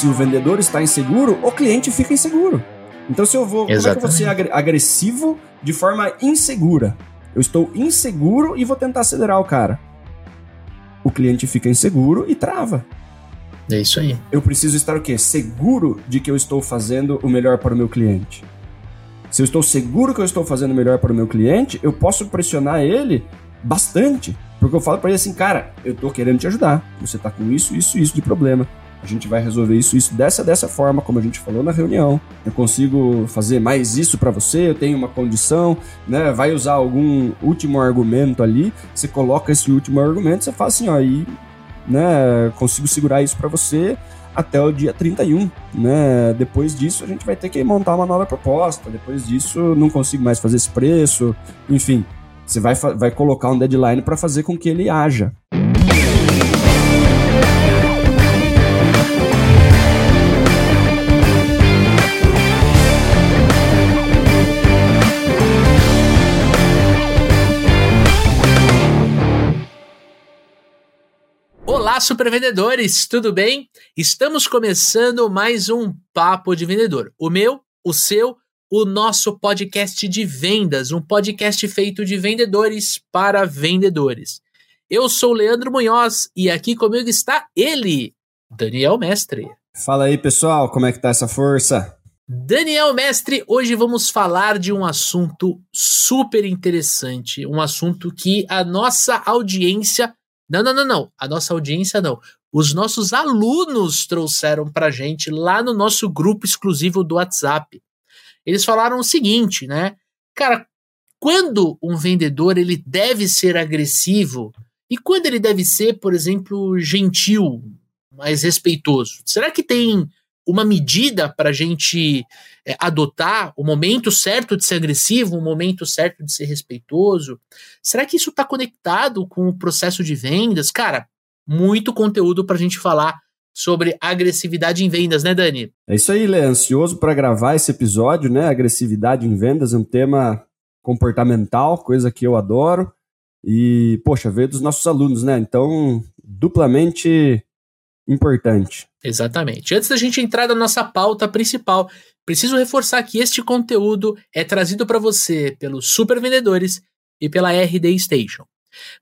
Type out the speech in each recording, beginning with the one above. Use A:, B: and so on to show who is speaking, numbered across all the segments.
A: se o vendedor está inseguro, o cliente fica inseguro. Então, se eu vou. Exatamente. Como é que eu vou ser agressivo de forma insegura? Eu estou inseguro e vou tentar acelerar o cara. O cliente fica inseguro e trava.
B: É isso aí.
A: Eu preciso estar o quê? Seguro de que eu estou fazendo o melhor para o meu cliente. Se eu estou seguro que eu estou fazendo o melhor para o meu cliente, eu posso pressionar ele bastante. Porque eu falo para ele assim, cara, eu estou querendo te ajudar. Você está com isso, isso, isso de problema. A gente vai resolver isso, isso dessa, dessa forma, como a gente falou na reunião. Eu consigo fazer mais isso para você, eu tenho uma condição, né? Vai usar algum último argumento ali, você coloca esse último argumento, você fala assim, ó, e, né, consigo segurar isso para você até o dia 31, né? Depois disso a gente vai ter que montar uma nova proposta. Depois disso não consigo mais fazer esse preço, enfim. Você vai, vai colocar um deadline para fazer com que ele haja.
B: Olá, supervendedores, tudo bem? Estamos começando mais um Papo de Vendedor. O meu, o seu, o nosso podcast de vendas, um podcast feito de vendedores para vendedores. Eu sou Leandro Munhoz e aqui comigo está ele, Daniel Mestre.
A: Fala aí, pessoal, como é que tá essa força?
B: Daniel Mestre, hoje vamos falar de um assunto super interessante, um assunto que a nossa audiência não, não, não, não. A nossa audiência não. Os nossos alunos trouxeram pra gente lá no nosso grupo exclusivo do WhatsApp. Eles falaram o seguinte, né? Cara, quando um vendedor ele deve ser agressivo e quando ele deve ser, por exemplo, gentil, mais respeitoso? Será que tem uma medida para a gente é, adotar o momento certo de ser agressivo, o momento certo de ser respeitoso? Será que isso está conectado com o processo de vendas? Cara, muito conteúdo para a gente falar sobre agressividade em vendas, né, Dani?
A: É isso aí, Lê. Ansioso para gravar esse episódio, né? Agressividade em vendas é um tema comportamental, coisa que eu adoro. E, poxa, veio dos nossos alunos, né? Então, duplamente importante.
B: Exatamente. Antes da gente entrar na nossa pauta principal, preciso reforçar que este conteúdo é trazido para você pelos super vendedores e pela RD Station.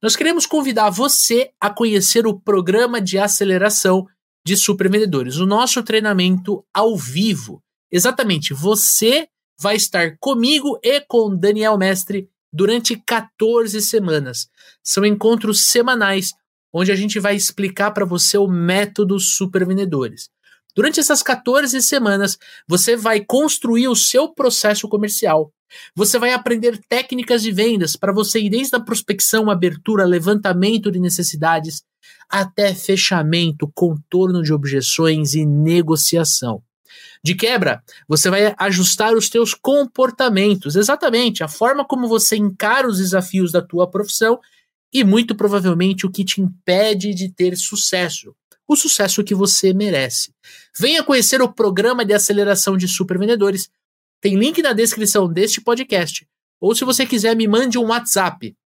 B: Nós queremos convidar você a conhecer o programa de aceleração de super vendedores, o nosso treinamento ao vivo. Exatamente, você vai estar comigo e com Daniel Mestre durante 14 semanas. São encontros semanais onde a gente vai explicar para você o método super vendedores. Durante essas 14 semanas, você vai construir o seu processo comercial. Você vai aprender técnicas de vendas para você ir desde a prospecção, abertura, levantamento de necessidades, até fechamento, contorno de objeções e negociação. De quebra, você vai ajustar os teus comportamentos, exatamente a forma como você encara os desafios da tua profissão e muito provavelmente o que te impede de ter sucesso, o sucesso que você merece. Venha conhecer o programa de aceleração de supervendedores. Tem link na descrição deste podcast. Ou se você quiser, me mande um WhatsApp.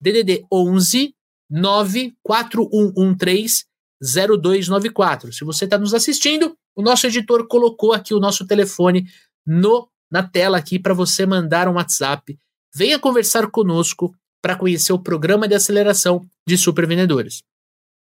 B: DDD 11 94113 0294. Se você está nos assistindo, o nosso editor colocou aqui o nosso telefone no na tela aqui para você mandar um WhatsApp. Venha conversar conosco para conhecer o programa de aceleração de supervendedores.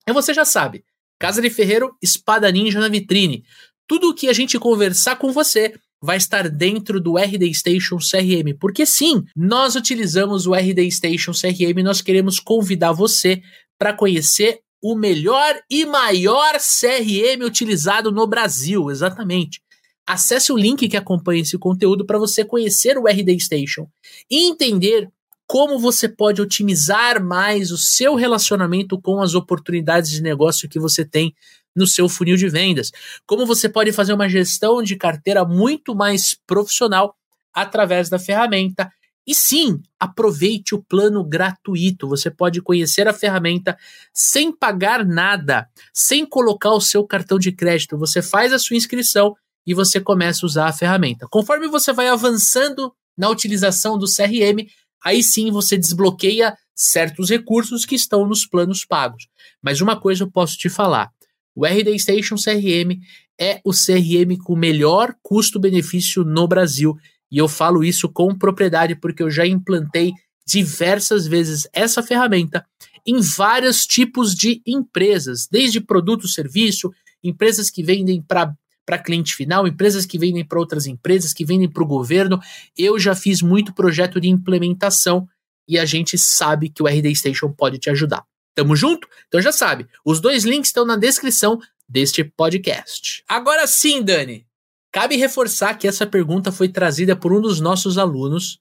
B: E você já sabe, Casa de Ferreiro, Espada Ninja na vitrine. Tudo o que a gente conversar com você vai estar dentro do RD Station CRM, porque sim, nós utilizamos o RD Station CRM e nós queremos convidar você para conhecer o melhor e maior CRM utilizado no Brasil, exatamente. Acesse o link que acompanha esse conteúdo para você conhecer o RD Station e entender como você pode otimizar mais o seu relacionamento com as oportunidades de negócio que você tem no seu funil de vendas. Como você pode fazer uma gestão de carteira muito mais profissional através da ferramenta. E sim, aproveite o plano gratuito. Você pode conhecer a ferramenta sem pagar nada, sem colocar o seu cartão de crédito. Você faz a sua inscrição e você começa a usar a ferramenta. Conforme você vai avançando na utilização do CRM, aí sim você desbloqueia certos recursos que estão nos planos pagos. Mas uma coisa eu posso te falar: o RD Station CRM é o CRM com melhor custo-benefício no Brasil. E eu falo isso com propriedade porque eu já implantei diversas vezes essa ferramenta em vários tipos de empresas, desde produto, serviço, empresas que vendem para para cliente final, empresas que vendem para outras empresas, que vendem para o governo. Eu já fiz muito projeto de implementação e a gente sabe que o RD Station pode te ajudar. Tamo junto? Então já sabe, os dois links estão na descrição deste podcast. Agora sim, Dani, cabe reforçar que essa pergunta foi trazida por um dos nossos alunos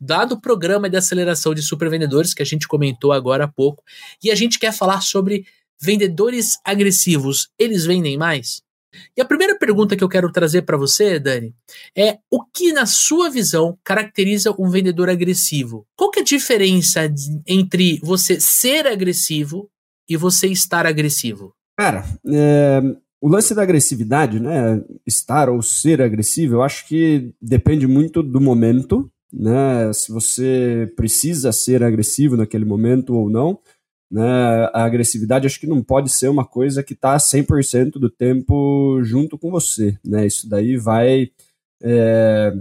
B: dado o programa de aceleração de supervendedores que a gente comentou agora há pouco, e a gente quer falar sobre vendedores agressivos. Eles vendem mais? E a primeira pergunta que eu quero trazer para você, Dani, é o que, na sua visão, caracteriza um vendedor agressivo? Qual que é a diferença entre você ser agressivo e você estar agressivo?
A: Cara, é, o lance da agressividade, né? Estar ou ser agressivo, eu acho que depende muito do momento né? Se você precisa ser agressivo naquele momento ou não, né? A agressividade acho que não pode ser uma coisa que está 100% do tempo junto com você, né? Isso daí vai é,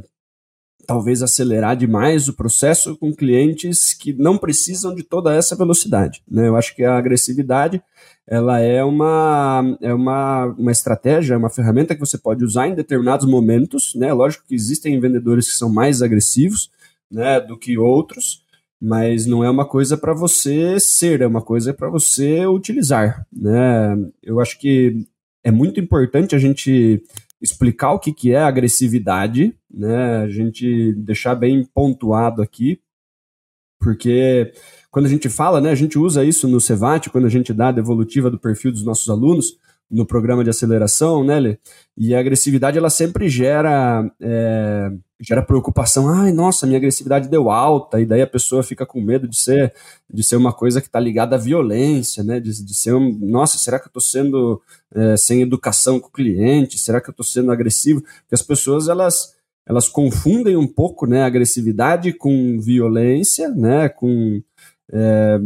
A: talvez acelerar demais o processo com clientes que não precisam de toda essa velocidade, né? Eu acho que a agressividade ela é uma, é uma, uma estratégia, é uma ferramenta que você pode usar em determinados momentos, né? Lógico que existem vendedores que são mais agressivos, né, do que outros, mas não é uma coisa para você ser, é uma coisa para você utilizar, né? Eu acho que é muito importante a gente explicar o que, que é agressividade, né? A gente deixar bem pontuado aqui, porque quando a gente fala, né, a gente usa isso no Cevat, quando a gente dá a devolutiva do perfil dos nossos alunos no programa de aceleração, né, Lê? E a agressividade, ela sempre gera, é, gera preocupação. Ai, nossa, minha agressividade deu alta, e daí a pessoa fica com medo de ser, de ser uma coisa que está ligada à violência, né? De, de ser um, nossa, será que eu estou sendo é, sem educação com o cliente? Será que eu estou sendo agressivo? Porque as pessoas, elas elas confundem um pouco né, agressividade com violência, né, com é,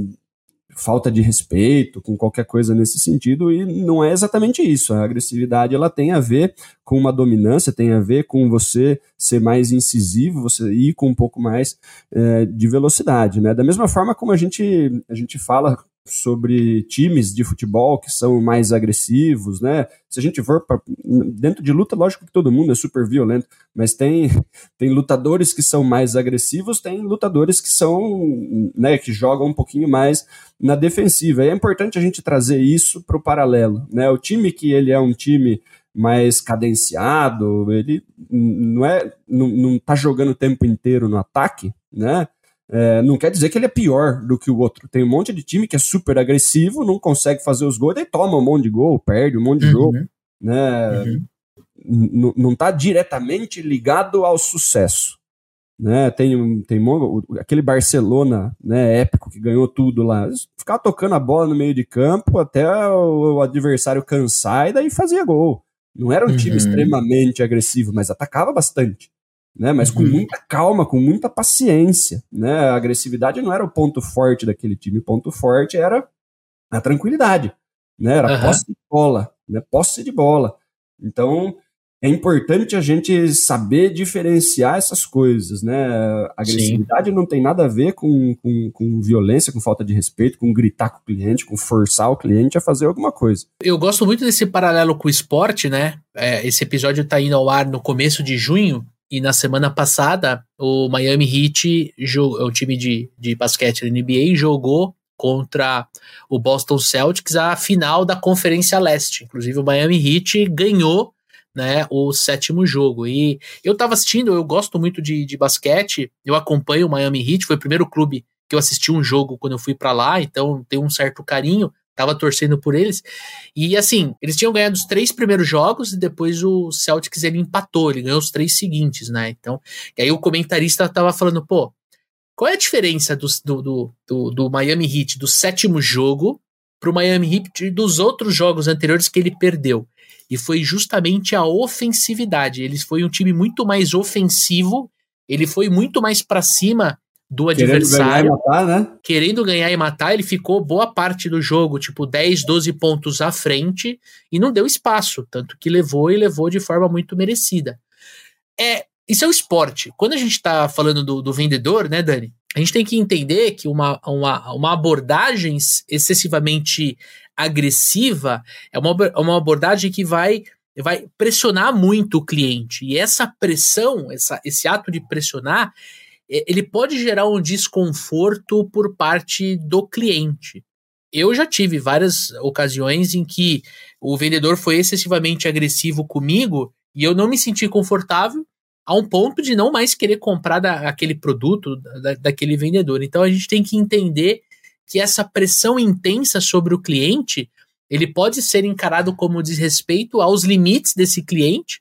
A: falta de respeito, com qualquer coisa nesse sentido, e não é exatamente isso. A agressividade ela tem a ver com uma dominância, tem a ver com você ser mais incisivo, você ir com um pouco mais é, de velocidade. Né? Da mesma forma como a gente, a gente fala sobre times de futebol que são mais agressivos, né? Se a gente for pra, dentro de luta, lógico que todo mundo é super violento, mas tem tem lutadores que são mais agressivos, tem lutadores que são, né, que jogam um pouquinho mais na defensiva. E é importante a gente trazer isso para o paralelo, né? O time que ele é um time mais cadenciado, ele não é não, não tá jogando o tempo inteiro no ataque, né? É, não quer dizer que ele é pior do que o outro. Tem um monte de time que é super agressivo, não consegue fazer os gols, daí toma um monte de gol, perde um monte de uhum. jogo. Né? Uhum. Não está diretamente ligado ao sucesso. Né? Tem, tem aquele Barcelona né, épico que ganhou tudo lá. Ficar tocando a bola no meio de campo até o, o adversário cansar e daí fazia gol. Não era um uhum. time extremamente agressivo, mas atacava bastante né? Mas uhum. com muita calma, com muita paciência, né? A agressividade não era o ponto forte daquele time, o ponto forte era a tranquilidade, né? Era uhum. posse de bola, né? Posse de bola. Então, é importante a gente saber diferenciar essas coisas, né? A agressividade Sim. não tem nada a ver com, com, com, violência, com falta de respeito, com gritar com o cliente, com forçar o cliente a fazer alguma coisa.
B: Eu gosto muito desse paralelo com o esporte, né? É, esse episódio está indo ao ar no começo de junho, e na semana passada, o Miami Heat, o time de, de basquete da NBA, jogou contra o Boston Celtics a final da Conferência Leste. Inclusive, o Miami Heat ganhou né, o sétimo jogo. E eu tava assistindo, eu gosto muito de, de basquete, eu acompanho o Miami Heat, foi o primeiro clube que eu assisti um jogo quando eu fui para lá, então tenho um certo carinho tava torcendo por eles. E assim, eles tinham ganhado os três primeiros jogos e depois o Celtics ele empatou, ele ganhou os três seguintes, né? Então, e aí o comentarista tava falando, pô, qual é a diferença do, do, do, do Miami Heat do sétimo jogo pro Miami Heat dos outros jogos anteriores que ele perdeu? E foi justamente a ofensividade. Eles foi um time muito mais ofensivo, ele foi muito mais para cima do adversário. Querendo ganhar e matar, né? Querendo ganhar e matar, ele ficou boa parte do jogo, tipo 10, 12 pontos à frente e não deu espaço, tanto que levou e levou de forma muito merecida. É, isso é o esporte. Quando a gente está falando do, do vendedor, né, Dani? A gente tem que entender que uma, uma, uma abordagem excessivamente agressiva é uma, uma abordagem que vai vai pressionar muito o cliente. E essa pressão, essa, esse ato de pressionar, ele pode gerar um desconforto por parte do cliente. Eu já tive várias ocasiões em que o vendedor foi excessivamente agressivo comigo e eu não me senti confortável a um ponto de não mais querer comprar da, aquele produto da, daquele vendedor. Então a gente tem que entender que essa pressão intensa sobre o cliente ele pode ser encarado como desrespeito aos limites desse cliente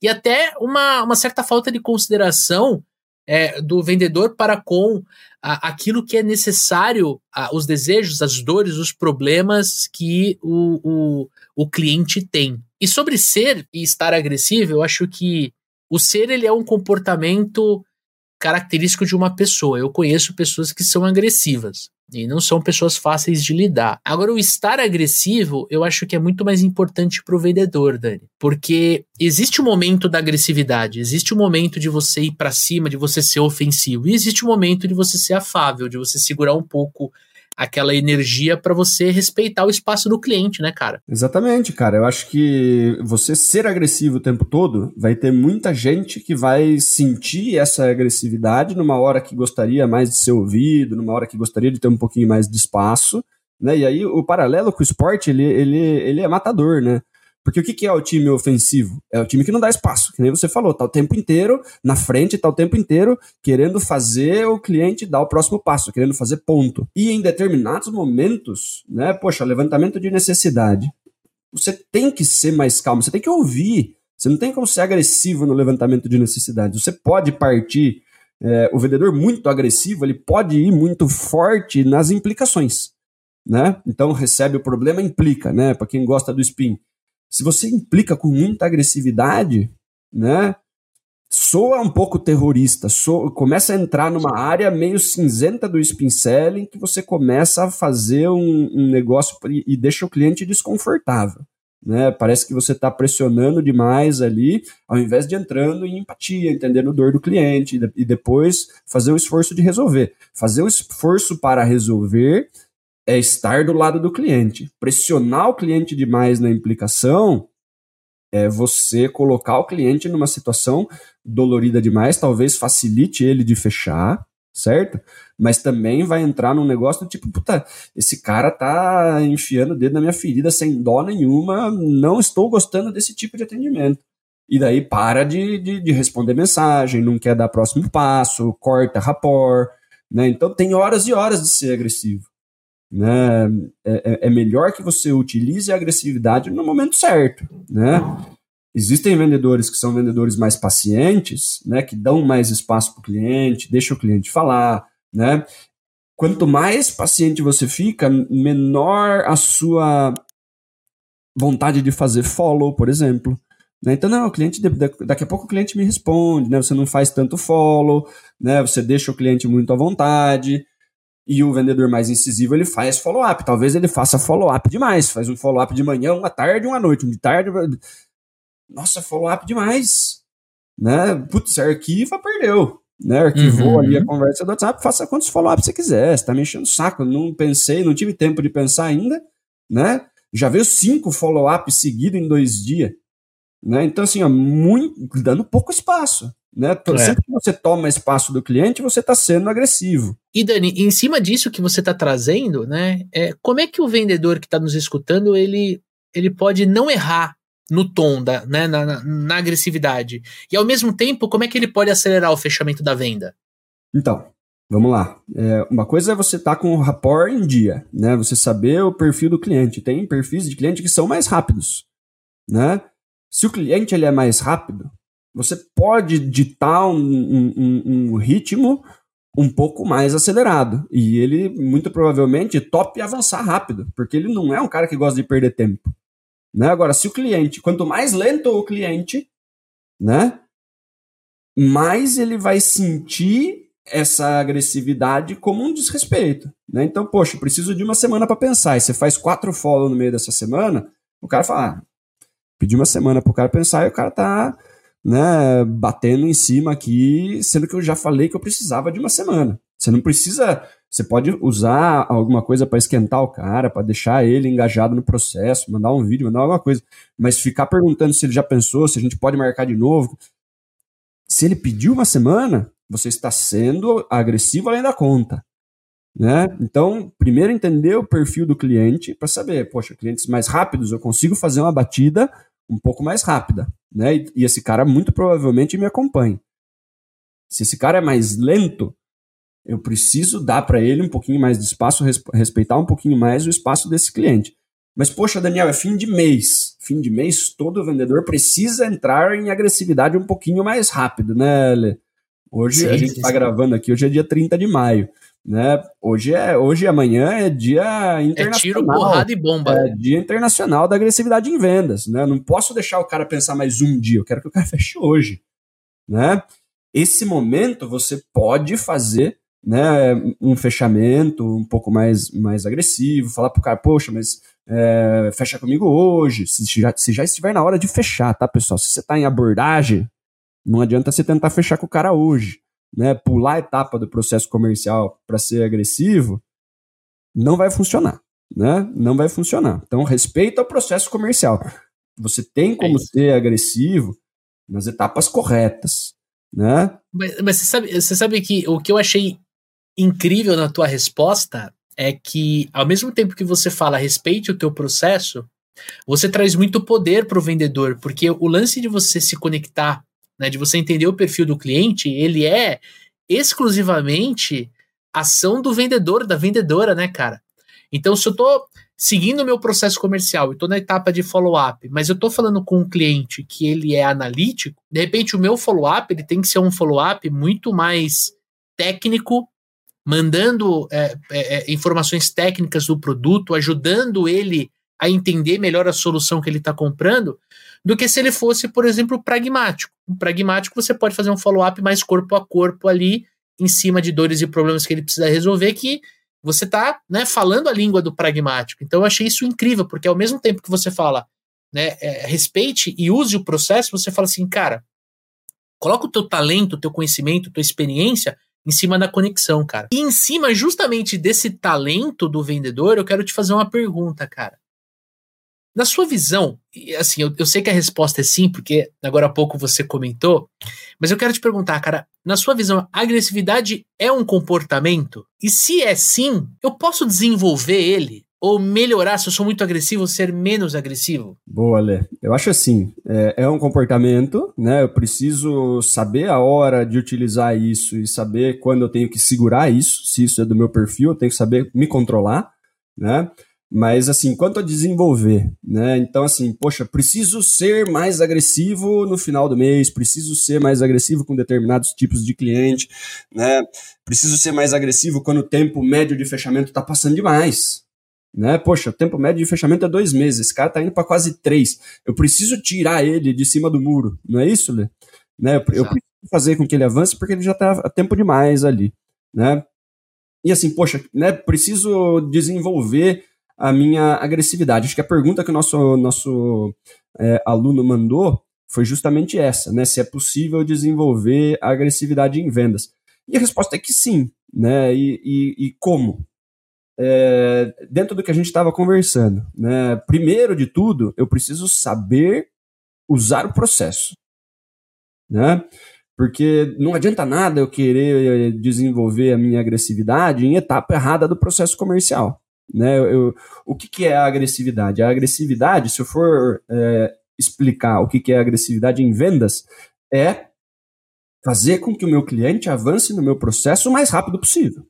B: e até uma, uma certa falta de consideração é, do vendedor para com a, aquilo que é necessário, a, os desejos, as dores, os problemas que o, o, o cliente tem. E sobre ser e estar agressivo, eu acho que o ser ele é um comportamento característico de uma pessoa. Eu conheço pessoas que são agressivas. E não são pessoas fáceis de lidar. Agora, o estar agressivo, eu acho que é muito mais importante para o vendedor, Dani. Porque existe o um momento da agressividade, existe o um momento de você ir para cima, de você ser ofensivo, e existe o um momento de você ser afável, de você segurar um pouco aquela energia para você respeitar o espaço do cliente, né, cara?
A: Exatamente, cara. Eu acho que você ser agressivo o tempo todo vai ter muita gente que vai sentir essa agressividade numa hora que gostaria mais de ser ouvido, numa hora que gostaria de ter um pouquinho mais de espaço, né? E aí o paralelo com o esporte, ele, ele, ele é matador, né? Porque o que, é o time ofensivo? É o time que não dá espaço, que nem você falou, tá o tempo inteiro na frente, tá o tempo inteiro querendo fazer o cliente dar o próximo passo, querendo fazer ponto. E em determinados momentos, né, poxa, levantamento de necessidade. Você tem que ser mais calmo, você tem que ouvir. Você não tem como ser agressivo no levantamento de necessidade. Você pode partir, é, o vendedor muito agressivo, ele pode ir muito forte nas implicações. Né? Então recebe o problema, implica, né? Para quem gosta do spin se você implica com muita agressividade, né? Soa um pouco terrorista, soa, começa a entrar numa área meio cinzenta do spin selling que você começa a fazer um, um negócio e, e deixa o cliente desconfortável. Né? Parece que você está pressionando demais ali, ao invés de entrando em empatia, entendendo a dor do cliente e depois fazer o esforço de resolver. Fazer o esforço para resolver é estar do lado do cliente. Pressionar o cliente demais na implicação é você colocar o cliente numa situação dolorida demais, talvez facilite ele de fechar, certo? Mas também vai entrar num negócio do tipo, puta, esse cara tá enfiando o dedo na minha ferida sem dó nenhuma, não estou gostando desse tipo de atendimento. E daí para de, de, de responder mensagem, não quer dar próximo passo, corta rapport, né? Então tem horas e horas de ser agressivo. Né? É, é, é melhor que você utilize a agressividade no momento certo. Né? Existem vendedores que são vendedores mais pacientes, né, que dão mais espaço para o cliente, deixa o cliente falar, né? Quanto mais paciente você fica, menor a sua vontade de fazer follow, por exemplo. Né? Então, não, o cliente, daqui a pouco o cliente me responde, né? Você não faz tanto follow, né? Você deixa o cliente muito à vontade. E o vendedor mais incisivo, ele faz follow-up. Talvez ele faça follow-up demais. Faz um follow-up de manhã, uma tarde, uma noite. Um de tarde. Nossa, follow-up demais. Né? Putz, arquiva, perdeu. Né? Arquivou uhum. ali a conversa do WhatsApp. Faça quantos follow-up você quiser. Você tá me enchendo o saco. Não pensei, não tive tempo de pensar ainda. Né? Já veio cinco follow-up seguidos em dois dias. Né? Então, assim, ó, muito, dando pouco espaço. Né? É. Sempre que você toma espaço do cliente, você está sendo agressivo.
B: E Dani, em cima disso que você está trazendo, né, é, como é que o vendedor que está nos escutando ele, ele pode não errar no tom, da, né, na, na, na, agressividade? E ao mesmo tempo, como é que ele pode acelerar o fechamento da venda?
A: Então, vamos lá. É, uma coisa é você estar tá com o rapport em dia, né? Você saber o perfil do cliente. Tem perfis de cliente que são mais rápidos, né? Se o cliente ele é mais rápido, você pode ditar um, um, um, ritmo um pouco mais acelerado. E ele, muito provavelmente, top avançar rápido, porque ele não é um cara que gosta de perder tempo. Né? Agora, se o cliente, quanto mais lento o cliente, né, mais ele vai sentir essa agressividade como um desrespeito, né? Então, poxa, preciso de uma semana para pensar. E você faz quatro follow no meio dessa semana, o cara fala, ah, pedi uma semana pro cara pensar e o cara tá, né, batendo em cima aqui, sendo que eu já falei que eu precisava de uma semana. Você não precisa, você pode usar alguma coisa para esquentar o cara, para deixar ele engajado no processo, mandar um vídeo, mandar alguma coisa, mas ficar perguntando se ele já pensou, se a gente pode marcar de novo. Se ele pediu uma semana, você está sendo agressivo além da conta. Né? Então, primeiro entender o perfil do cliente para saber, poxa, clientes mais rápidos, eu consigo fazer uma batida um pouco mais rápida, né? E, e esse cara muito provavelmente me acompanha. Se esse cara é mais lento, eu preciso dar para ele um pouquinho mais de espaço, respeitar um pouquinho mais o espaço desse cliente. Mas, poxa, Daniel, é fim de mês. Fim de mês, todo vendedor precisa entrar em agressividade um pouquinho mais rápido, né, Lê? Hoje sim, a gente está gravando aqui, hoje é dia 30 de maio. Né? Hoje é hoje e amanhã é dia internacional. É tiro,
B: porrada e bomba.
A: É dia internacional da agressividade em vendas, né? Não posso deixar o cara pensar mais um dia, eu quero que o cara feche hoje, né? Esse momento você pode fazer, né, um fechamento um pouco mais mais agressivo, falar pro cara, poxa, mas é, fecha comigo hoje, se já, se já estiver na hora de fechar, tá, pessoal? Se você está em abordagem, não adianta você tentar fechar com o cara hoje, né? Pular a etapa do processo comercial para ser agressivo, não vai funcionar, né? Não vai funcionar. Então, respeita o processo comercial. Você tem como é ser agressivo nas etapas corretas, né?
B: Mas, mas você, sabe, você sabe que o que eu achei incrível na tua resposta é que, ao mesmo tempo que você fala respeite o teu processo, você traz muito poder para o vendedor, porque o lance de você se conectar né, de você entender o perfil do cliente, ele é exclusivamente ação do vendedor, da vendedora, né, cara? Então, se eu tô seguindo o meu processo comercial e tô na etapa de follow-up, mas eu tô falando com um cliente que ele é analítico, de repente o meu follow-up ele tem que ser um follow-up muito mais técnico, mandando é, é, é informações técnicas do produto, ajudando ele a entender melhor a solução que ele está comprando, do que se ele fosse, por exemplo, pragmático. Um pragmático você pode fazer um follow-up mais corpo a corpo ali, em cima de dores e problemas que ele precisa resolver, que você está né, falando a língua do pragmático. Então eu achei isso incrível, porque ao mesmo tempo que você fala, né, é, respeite e use o processo, você fala assim, cara, coloca o teu talento, o teu conhecimento, tua experiência em cima da conexão, cara. E em cima justamente desse talento do vendedor, eu quero te fazer uma pergunta, cara. Na sua visão, assim, eu, eu sei que a resposta é sim, porque agora há pouco você comentou, mas eu quero te perguntar, cara, na sua visão, a agressividade é um comportamento? E se é sim, eu posso desenvolver ele? Ou melhorar, se eu sou muito agressivo, ser menos agressivo?
A: Boa, Lê. Eu acho assim, é, é um comportamento, né? Eu preciso saber a hora de utilizar isso e saber quando eu tenho que segurar isso, se isso é do meu perfil, eu tenho que saber me controlar, né? Mas, assim, quanto a desenvolver, né? Então, assim, poxa, preciso ser mais agressivo no final do mês, preciso ser mais agressivo com determinados tipos de cliente, né? Preciso ser mais agressivo quando o tempo médio de fechamento está passando demais, né? Poxa, o tempo médio de fechamento é dois meses, esse cara tá indo para quase três. Eu preciso tirar ele de cima do muro, não é isso, Lê? Né? Eu, eu preciso fazer com que ele avance porque ele já tá a tempo demais ali, né? E assim, poxa, né? Preciso desenvolver a minha agressividade. Acho que a pergunta que o nosso, nosso é, aluno mandou foi justamente essa, né? Se é possível desenvolver a agressividade em vendas. E a resposta é que sim, né? E, e, e como? É, dentro do que a gente estava conversando, né? Primeiro de tudo, eu preciso saber usar o processo, né? Porque não adianta nada eu querer desenvolver a minha agressividade em etapa errada do processo comercial. Né? Eu, o que, que é a agressividade? A agressividade, se eu for é, explicar o que, que é agressividade em vendas, é fazer com que o meu cliente avance no meu processo o mais rápido possível.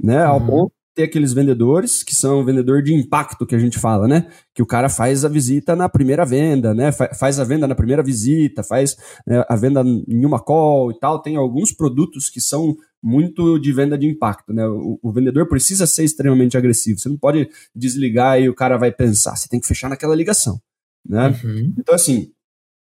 A: Né? Ao uhum. ponto ter aqueles vendedores que são vendedor de impacto que a gente fala, né? Que o cara faz a visita na primeira venda, né? Faz a venda na primeira visita, faz né, a venda em uma call e tal. Tem alguns produtos que são muito de venda de impacto, né? O, o, vendedor precisa ser extremamente agressivo. Você não pode desligar e o cara vai pensar. Você tem que fechar naquela ligação, né? Uhum. Então, assim,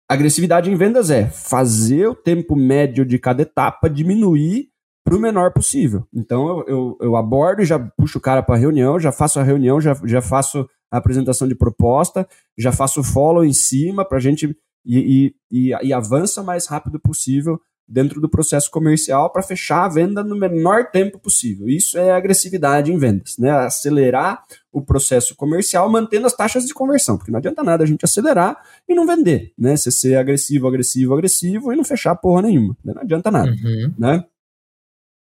A: agressividade em vendas é fazer o tempo médio de cada etapa diminuir para o menor possível. Então eu, eu, eu abordo, já puxo o cara para reunião, já faço a reunião, já, já faço a apresentação de proposta, já faço o follow em cima para a gente e, e, e, e avança o mais rápido possível dentro do processo comercial para fechar a venda no menor tempo possível. Isso é agressividade em vendas, né? Acelerar o processo comercial mantendo as taxas de conversão, porque não adianta nada a gente acelerar e não vender, né? Você ser agressivo, agressivo, agressivo e não fechar porra nenhuma, né? não adianta nada, uhum. né?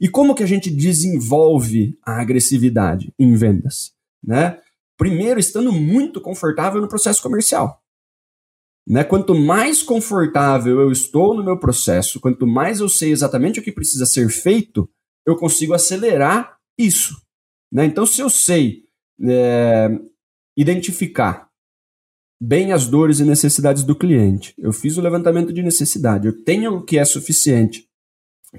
A: E como que a gente desenvolve a agressividade em vendas, né? Primeiro, estando muito confortável no processo comercial. Né? Quanto mais confortável eu estou no meu processo, quanto mais eu sei exatamente o que precisa ser feito, eu consigo acelerar isso. Né? Então, se eu sei é, identificar bem as dores e necessidades do cliente, eu fiz o levantamento de necessidade, eu tenho o que é suficiente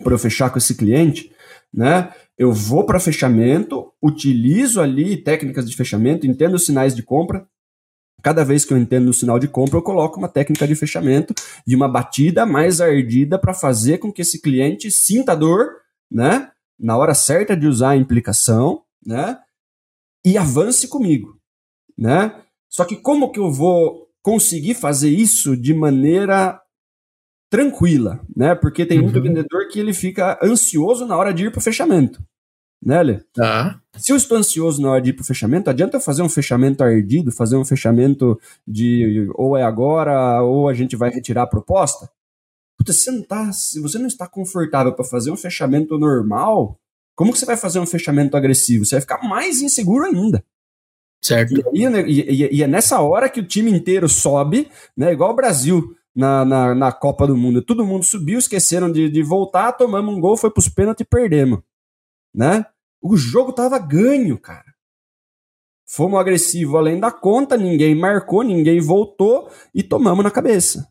A: para eu fechar com esse cliente, né? Eu vou para fechamento, utilizo ali técnicas de fechamento, entendo os sinais de compra, Cada vez que eu entendo o sinal de compra, eu coloco uma técnica de fechamento e uma batida mais ardida para fazer com que esse cliente sinta a dor, né? Na hora certa de usar a implicação, né? E avance comigo, né? Só que como que eu vou conseguir fazer isso de maneira tranquila, né? Porque tem muito uhum. vendedor que ele fica ansioso na hora de ir para o fechamento né, Lê?
B: Tá.
A: Se eu estou ansioso na hora de ir para o fechamento, adianta eu fazer um fechamento ardido, fazer um fechamento de ou é agora ou a gente vai retirar a proposta? Puta, se você não, tá, se você não está confortável para fazer um fechamento normal, como que você vai fazer um fechamento agressivo? Você vai ficar mais inseguro ainda.
B: Certo.
A: E, né, e, e, e é nessa hora que o time inteiro sobe, né, igual o Brasil na, na, na Copa do Mundo. Todo mundo subiu, esqueceram de, de voltar, tomamos um gol, foi para os pênaltis e perdemos. Né? O jogo tava ganho, cara. Fomos agressivos além da conta, ninguém marcou, ninguém voltou e tomamos na cabeça.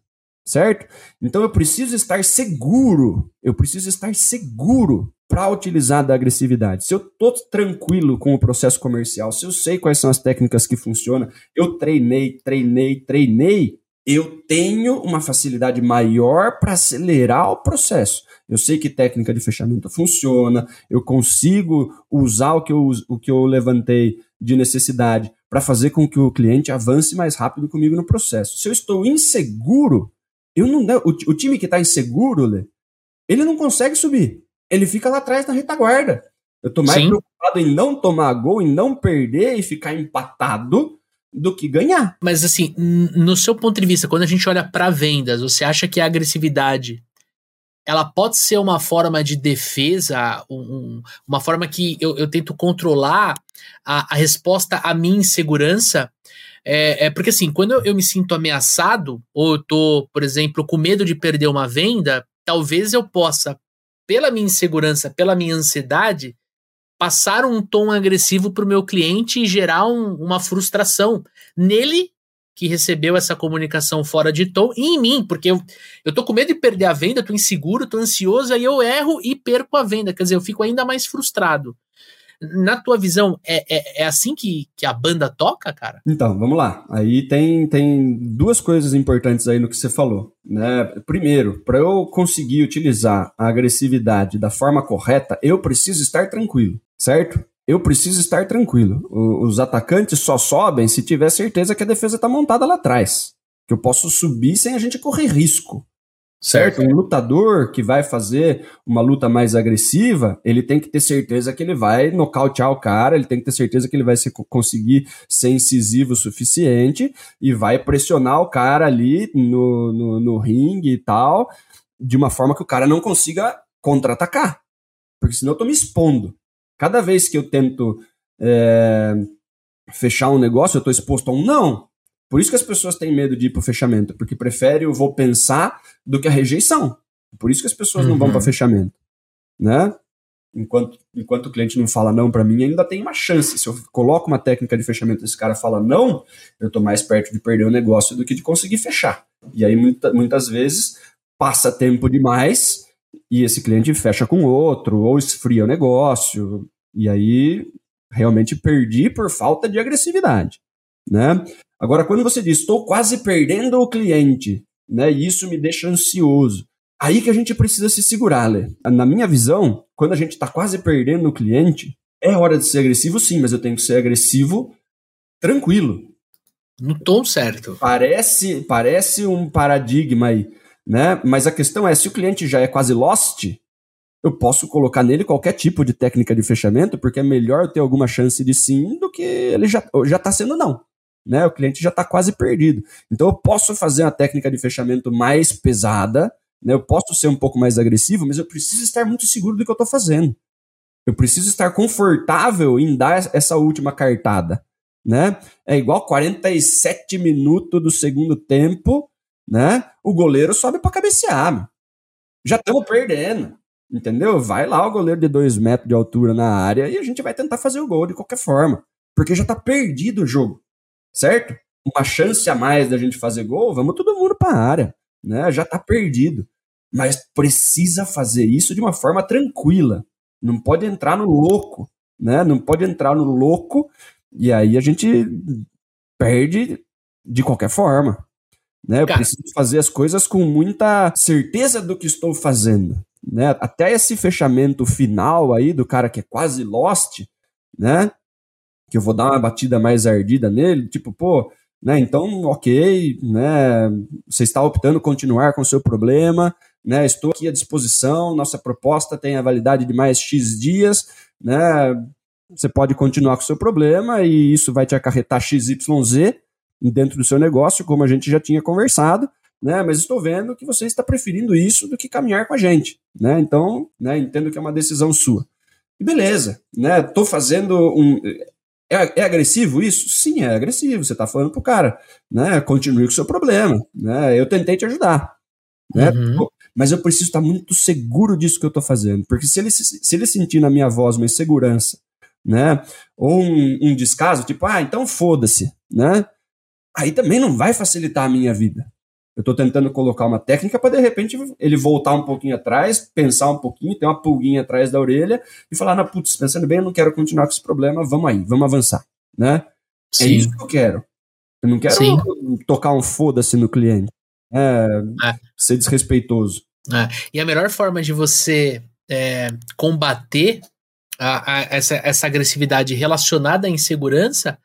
A: Certo? Então eu preciso estar seguro, eu preciso estar seguro para utilizar da agressividade. Se eu tô tranquilo com o processo comercial, se eu sei quais são as técnicas que funcionam, eu treinei, treinei, treinei, eu tenho uma facilidade maior para acelerar o processo. Eu sei que técnica de fechamento funciona, eu consigo usar o que eu, o que eu levantei de necessidade para fazer com que o cliente avance mais rápido comigo no processo. Se eu estou inseguro, eu não o, o time que está inseguro, Lê, ele não consegue subir. Ele fica lá atrás na retaguarda. Eu estou mais Sim. preocupado em não tomar gol, em não perder e ficar empatado do que ganhar.
B: Mas assim, no seu ponto de vista, quando a gente olha para vendas, você acha que a agressividade ela pode ser uma forma de defesa, um, uma forma que eu, eu tento controlar a, a, resposta à minha insegurança. É, é porque assim, quando eu, eu, me sinto ameaçado, ou eu tô, por exemplo, com medo de perder uma venda, talvez eu possa, pela minha insegurança, pela minha ansiedade, passar um tom agressivo para o meu cliente e gerar um, uma frustração nele que recebeu essa comunicação fora de tom e em mim, porque eu, eu tô com medo de perder a venda, tô inseguro, tô ansioso, aí eu erro e perco a venda, quer dizer, eu fico ainda mais frustrado. Na tua visão, é, é, é assim que, que a banda toca, cara?
A: Então, vamos lá. Aí tem, tem duas coisas importantes aí no que você falou. Né? Primeiro, para eu conseguir utilizar a agressividade da forma correta, eu preciso estar tranquilo, certo? Eu preciso estar tranquilo. O, os atacantes só sobem se tiver certeza que a defesa está montada lá atrás. Que eu posso subir sem a gente correr risco. Certo? Um lutador que vai fazer uma luta mais agressiva, ele tem que ter certeza que ele vai nocautear o cara, ele tem que ter certeza que ele vai ser, conseguir ser incisivo o suficiente e vai pressionar o cara ali no, no, no ringue e tal, de uma forma que o cara não consiga contra-atacar. Porque senão eu tô me expondo. Cada vez que eu tento é, fechar um negócio, eu estou exposto a um não. Por isso que as pessoas têm medo de ir para o fechamento, porque preferem eu vou pensar do que a rejeição. Por isso que as pessoas uhum. não vão para uhum. fechamento, né? Enquanto, enquanto o cliente não fala não para mim, ainda tem uma chance. Se eu coloco uma técnica de fechamento e esse cara fala não, eu estou mais perto de perder o negócio do que de conseguir fechar. E aí, muita, muitas vezes, passa tempo demais e esse cliente fecha com outro, ou esfria o negócio, e aí realmente perdi por falta de agressividade, né? Agora, quando você diz, estou quase perdendo o cliente, né, e isso me deixa ansioso, aí que a gente precisa se segurar, Lê. Na minha visão, quando a gente está quase perdendo o cliente, é hora de ser agressivo, sim, mas eu tenho que ser agressivo tranquilo.
B: No tom certo.
A: Parece, parece um paradigma aí, né? Mas a questão é, se o cliente já é quase lost, eu posso colocar nele qualquer tipo de técnica de fechamento, porque é melhor ter alguma chance de sim do que ele já está sendo não. Né? O cliente já está quase perdido. Então eu posso fazer uma técnica de fechamento mais pesada, né? eu posso ser um pouco mais agressivo, mas eu preciso estar muito seguro do que eu estou fazendo. Eu preciso estar confortável em dar essa última cartada. Né? É igual 47 minutos do segundo tempo, né? O goleiro sobe para cabecear. Já estamos perdendo. Entendeu? Vai lá o goleiro de dois metros de altura na área e a gente vai tentar fazer o gol de qualquer forma. Porque já tá perdido o jogo. Certo? Uma chance a mais da gente fazer gol, vamos todo mundo pra área. Né? Já tá perdido. Mas precisa fazer isso de uma forma tranquila. Não pode entrar no louco. Né? Não pode entrar no louco e aí a gente perde de qualquer forma. Né? Eu Cara. preciso fazer as coisas com muita certeza do que estou fazendo né? Até esse fechamento final aí do cara que é quase lost, né? Que eu vou dar uma batida mais ardida nele, tipo, pô, né? Então, ok, né? Você está optando continuar com o seu problema, né? Estou aqui à disposição. Nossa proposta tem a validade de mais x dias, né? Você pode continuar com o seu problema e isso vai te acarretar XYZ dentro do seu negócio, como a gente já tinha conversado né? Mas estou vendo que você está preferindo isso do que caminhar com a gente, né? Então, né, entendo que é uma decisão sua. E beleza, né? Tô fazendo um é, é, agressivo isso? Sim, é agressivo. Você está falando pro cara, né? Continue com o seu problema, né? Eu tentei te ajudar, né? Uhum. Mas eu preciso estar muito seguro disso que eu estou fazendo, porque se ele se ele sentir na minha voz uma insegurança, né? Ou um, um descaso, tipo, ah, então foda-se, né? Aí também não vai facilitar a minha vida, eu estou tentando colocar uma técnica para de repente ele voltar um pouquinho atrás, pensar um pouquinho, ter uma pulguinha atrás da orelha e falar: não, putz, pensando bem, eu não quero continuar com esse problema, vamos aí, vamos avançar. Né? É Sim. É isso que eu quero. Eu não quero Sim. tocar um foda-se no cliente. É, é. Ser desrespeitoso.
B: É. E a melhor forma de você é, combater a, a, essa, essa agressividade relacionada à insegurança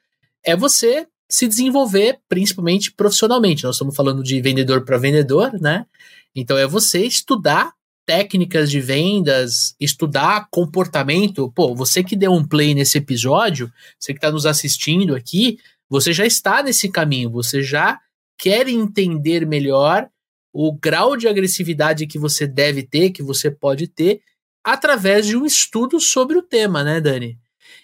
B: é você se desenvolver, principalmente profissionalmente. Nós estamos falando de vendedor para vendedor, né? Então é você estudar técnicas de vendas, estudar comportamento. Pô, você que deu um play nesse episódio, você que está nos assistindo aqui, você já está nesse caminho, você já quer entender melhor o grau de agressividade que você deve ter, que você pode ter, através de um estudo sobre o tema, né, Dani?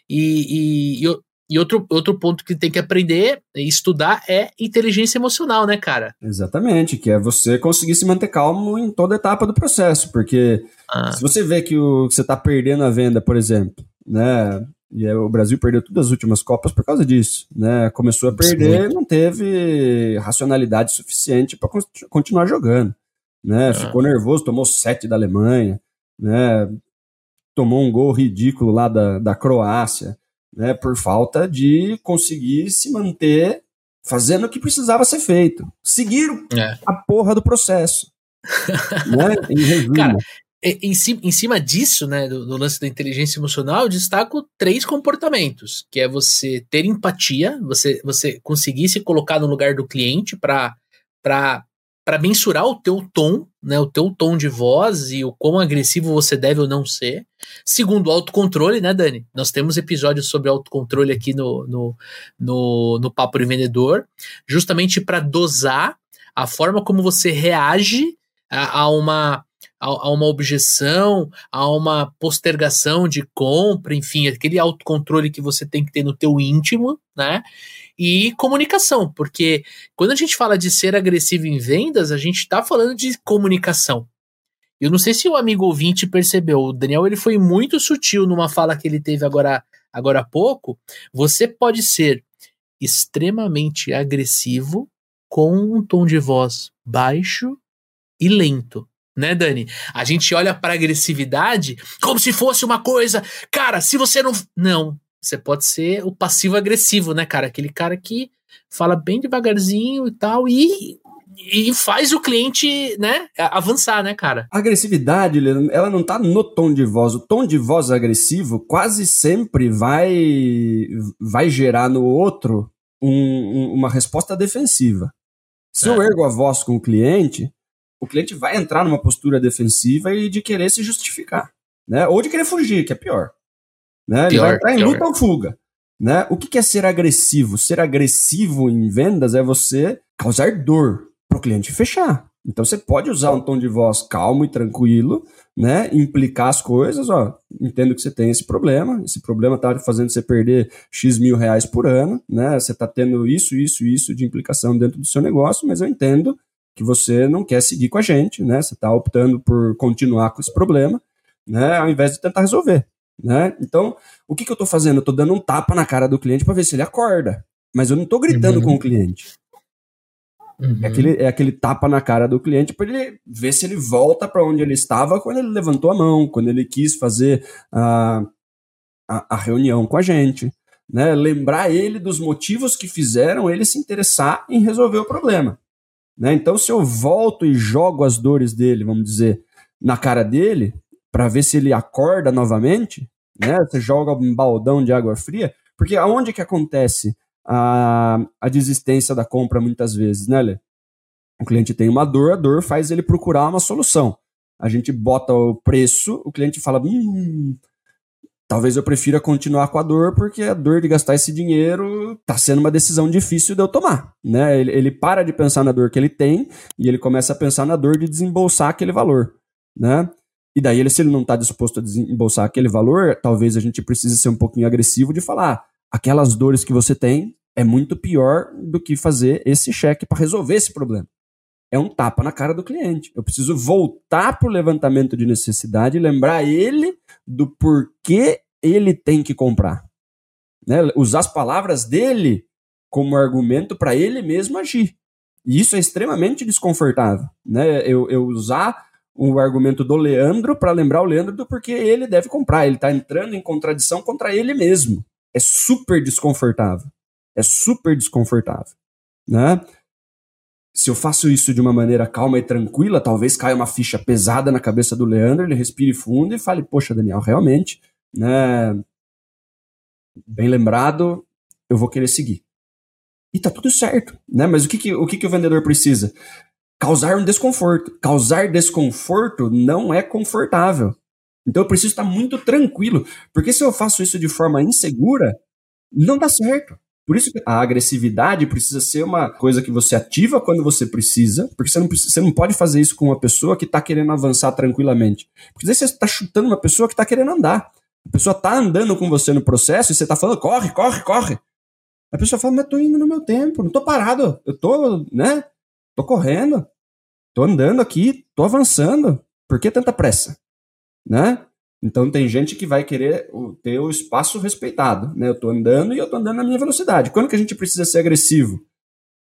B: E, e, e outro, outro ponto que tem que aprender e estudar é inteligência emocional, né, cara?
A: Exatamente, que é você conseguir se manter calmo em toda etapa do processo, porque ah. se você vê que, o, que você está perdendo a venda, por exemplo, né, e o Brasil perdeu todas as últimas Copas por causa disso, né, começou a perder, Sim. não teve racionalidade suficiente para continuar jogando, né, ah. ficou nervoso, tomou sete da Alemanha, né, tomou um gol ridículo lá da, da Croácia, né, por falta de conseguir se manter fazendo o que precisava ser feito. Seguir é. a porra do processo. né,
B: em. Cara, em, em cima disso, né, do, do, lance da inteligência emocional, eu destaco três comportamentos, que é você ter empatia, você, você conseguir se colocar no lugar do cliente para para mensurar o teu tom, né, o teu tom de voz e o quão agressivo você deve ou não ser. Segundo, autocontrole, né, Dani? Nós temos episódios sobre autocontrole aqui no, no, no, no Papo de Vendedor, justamente para dosar a forma como você reage a, a uma a, uma objeção, a uma postergação de compra, enfim, aquele autocontrole que você tem que ter no teu íntimo, né? E comunicação, porque quando a gente fala de ser agressivo em vendas, a gente está falando de comunicação. Eu não sei se o amigo ouvinte percebeu, o Daniel ele foi muito sutil numa fala que ele teve agora, agora há pouco. Você pode ser extremamente agressivo com um tom de voz baixo e lento né, Dani? A gente olha para agressividade como se fosse uma coisa, cara, se você não. Não, você pode ser o passivo agressivo, né, cara? Aquele cara que fala bem devagarzinho e tal, e e faz o cliente, né, avançar, né, cara?
A: A agressividade, ela não tá no tom de voz. O tom de voz agressivo quase sempre vai vai gerar no outro um, um, uma resposta defensiva. Se é. eu ergo a voz com o cliente, o cliente vai entrar numa postura defensiva e de querer se justificar, né? Ou de querer fugir, que é pior. Né? Pior, Ele vai entrar em pior. luta ou fuga. Né? O que é ser agressivo? Ser agressivo em vendas é você causar dor para o cliente fechar. Então você pode usar um tom de voz calmo e tranquilo, né? Implicar as coisas, ó. Entendo que você tem esse problema, esse problema tá fazendo você perder X mil reais por ano, né? Você tá tendo isso, isso, isso de implicação dentro do seu negócio, mas eu entendo que você não quer seguir com a gente, né? Você está optando por continuar com esse problema, né? Ao invés de tentar resolver, né? Então, o que, que eu estou fazendo? Eu estou dando um tapa na cara do cliente para ver se ele acorda, mas eu não estou gritando uhum. com o cliente. Uhum. É, aquele, é aquele tapa na cara do cliente para ele ver se ele volta para onde ele estava quando ele levantou a mão, quando ele quis fazer a, a, a reunião com a gente. Né? Lembrar ele dos motivos que fizeram ele se interessar em resolver o problema. Né? Então, se eu volto e jogo as dores dele, vamos dizer, na cara dele, para ver se ele acorda novamente, né? Você joga um baldão de água fria, porque aonde que acontece a, a desistência da compra muitas vezes, né, Lê? O cliente tem uma dor, a dor faz ele procurar uma solução. A gente bota o preço, o cliente fala, hum, talvez eu prefira continuar com a dor, porque a dor de gastar esse dinheiro tá sendo uma decisão difícil de eu tomar, né? Ele, ele para de pensar na dor que ele tem e ele começa a pensar na dor de desembolsar aquele valor, né? E daí, ele, se ele não está disposto a desembolsar aquele valor, talvez a gente precise ser um pouquinho agressivo de falar: aquelas dores que você tem é muito pior do que fazer esse cheque para resolver esse problema. É um tapa na cara do cliente. Eu preciso voltar para o levantamento de necessidade e lembrar ele do porquê ele tem que comprar. Né? Usar as palavras dele como argumento para ele mesmo agir. E isso é extremamente desconfortável. Né? Eu, eu usar o argumento do Leandro para lembrar o Leandro do porquê ele deve comprar. Ele está entrando em contradição contra ele mesmo é super desconfortável. É super desconfortável, né? Se eu faço isso de uma maneira calma e tranquila, talvez caia uma ficha pesada na cabeça do Leandro, ele respire fundo e fale: Poxa, Daniel, realmente, né? Bem lembrado, eu vou querer seguir. E tá tudo certo, né? Mas o que, que, o, que, que o vendedor precisa? Causar um desconforto. Causar desconforto não é confortável. Então eu preciso estar muito tranquilo, porque se eu faço isso de forma insegura, não dá certo. Por isso que a agressividade precisa ser uma coisa que você ativa quando você precisa, porque você não, precisa, você não pode fazer isso com uma pessoa que está querendo avançar tranquilamente. Porque você está chutando uma pessoa que está querendo andar. A pessoa está andando com você no processo e você está falando, corre, corre, corre. A pessoa fala, mas eu indo no meu tempo, não tô parado, eu tô, né? Tô correndo, tô andando aqui, tô avançando. Por que tanta pressa? né? Então tem gente que vai querer ter o espaço respeitado, né? Eu estou andando e eu estou andando na minha velocidade. Quando que a gente precisa ser agressivo?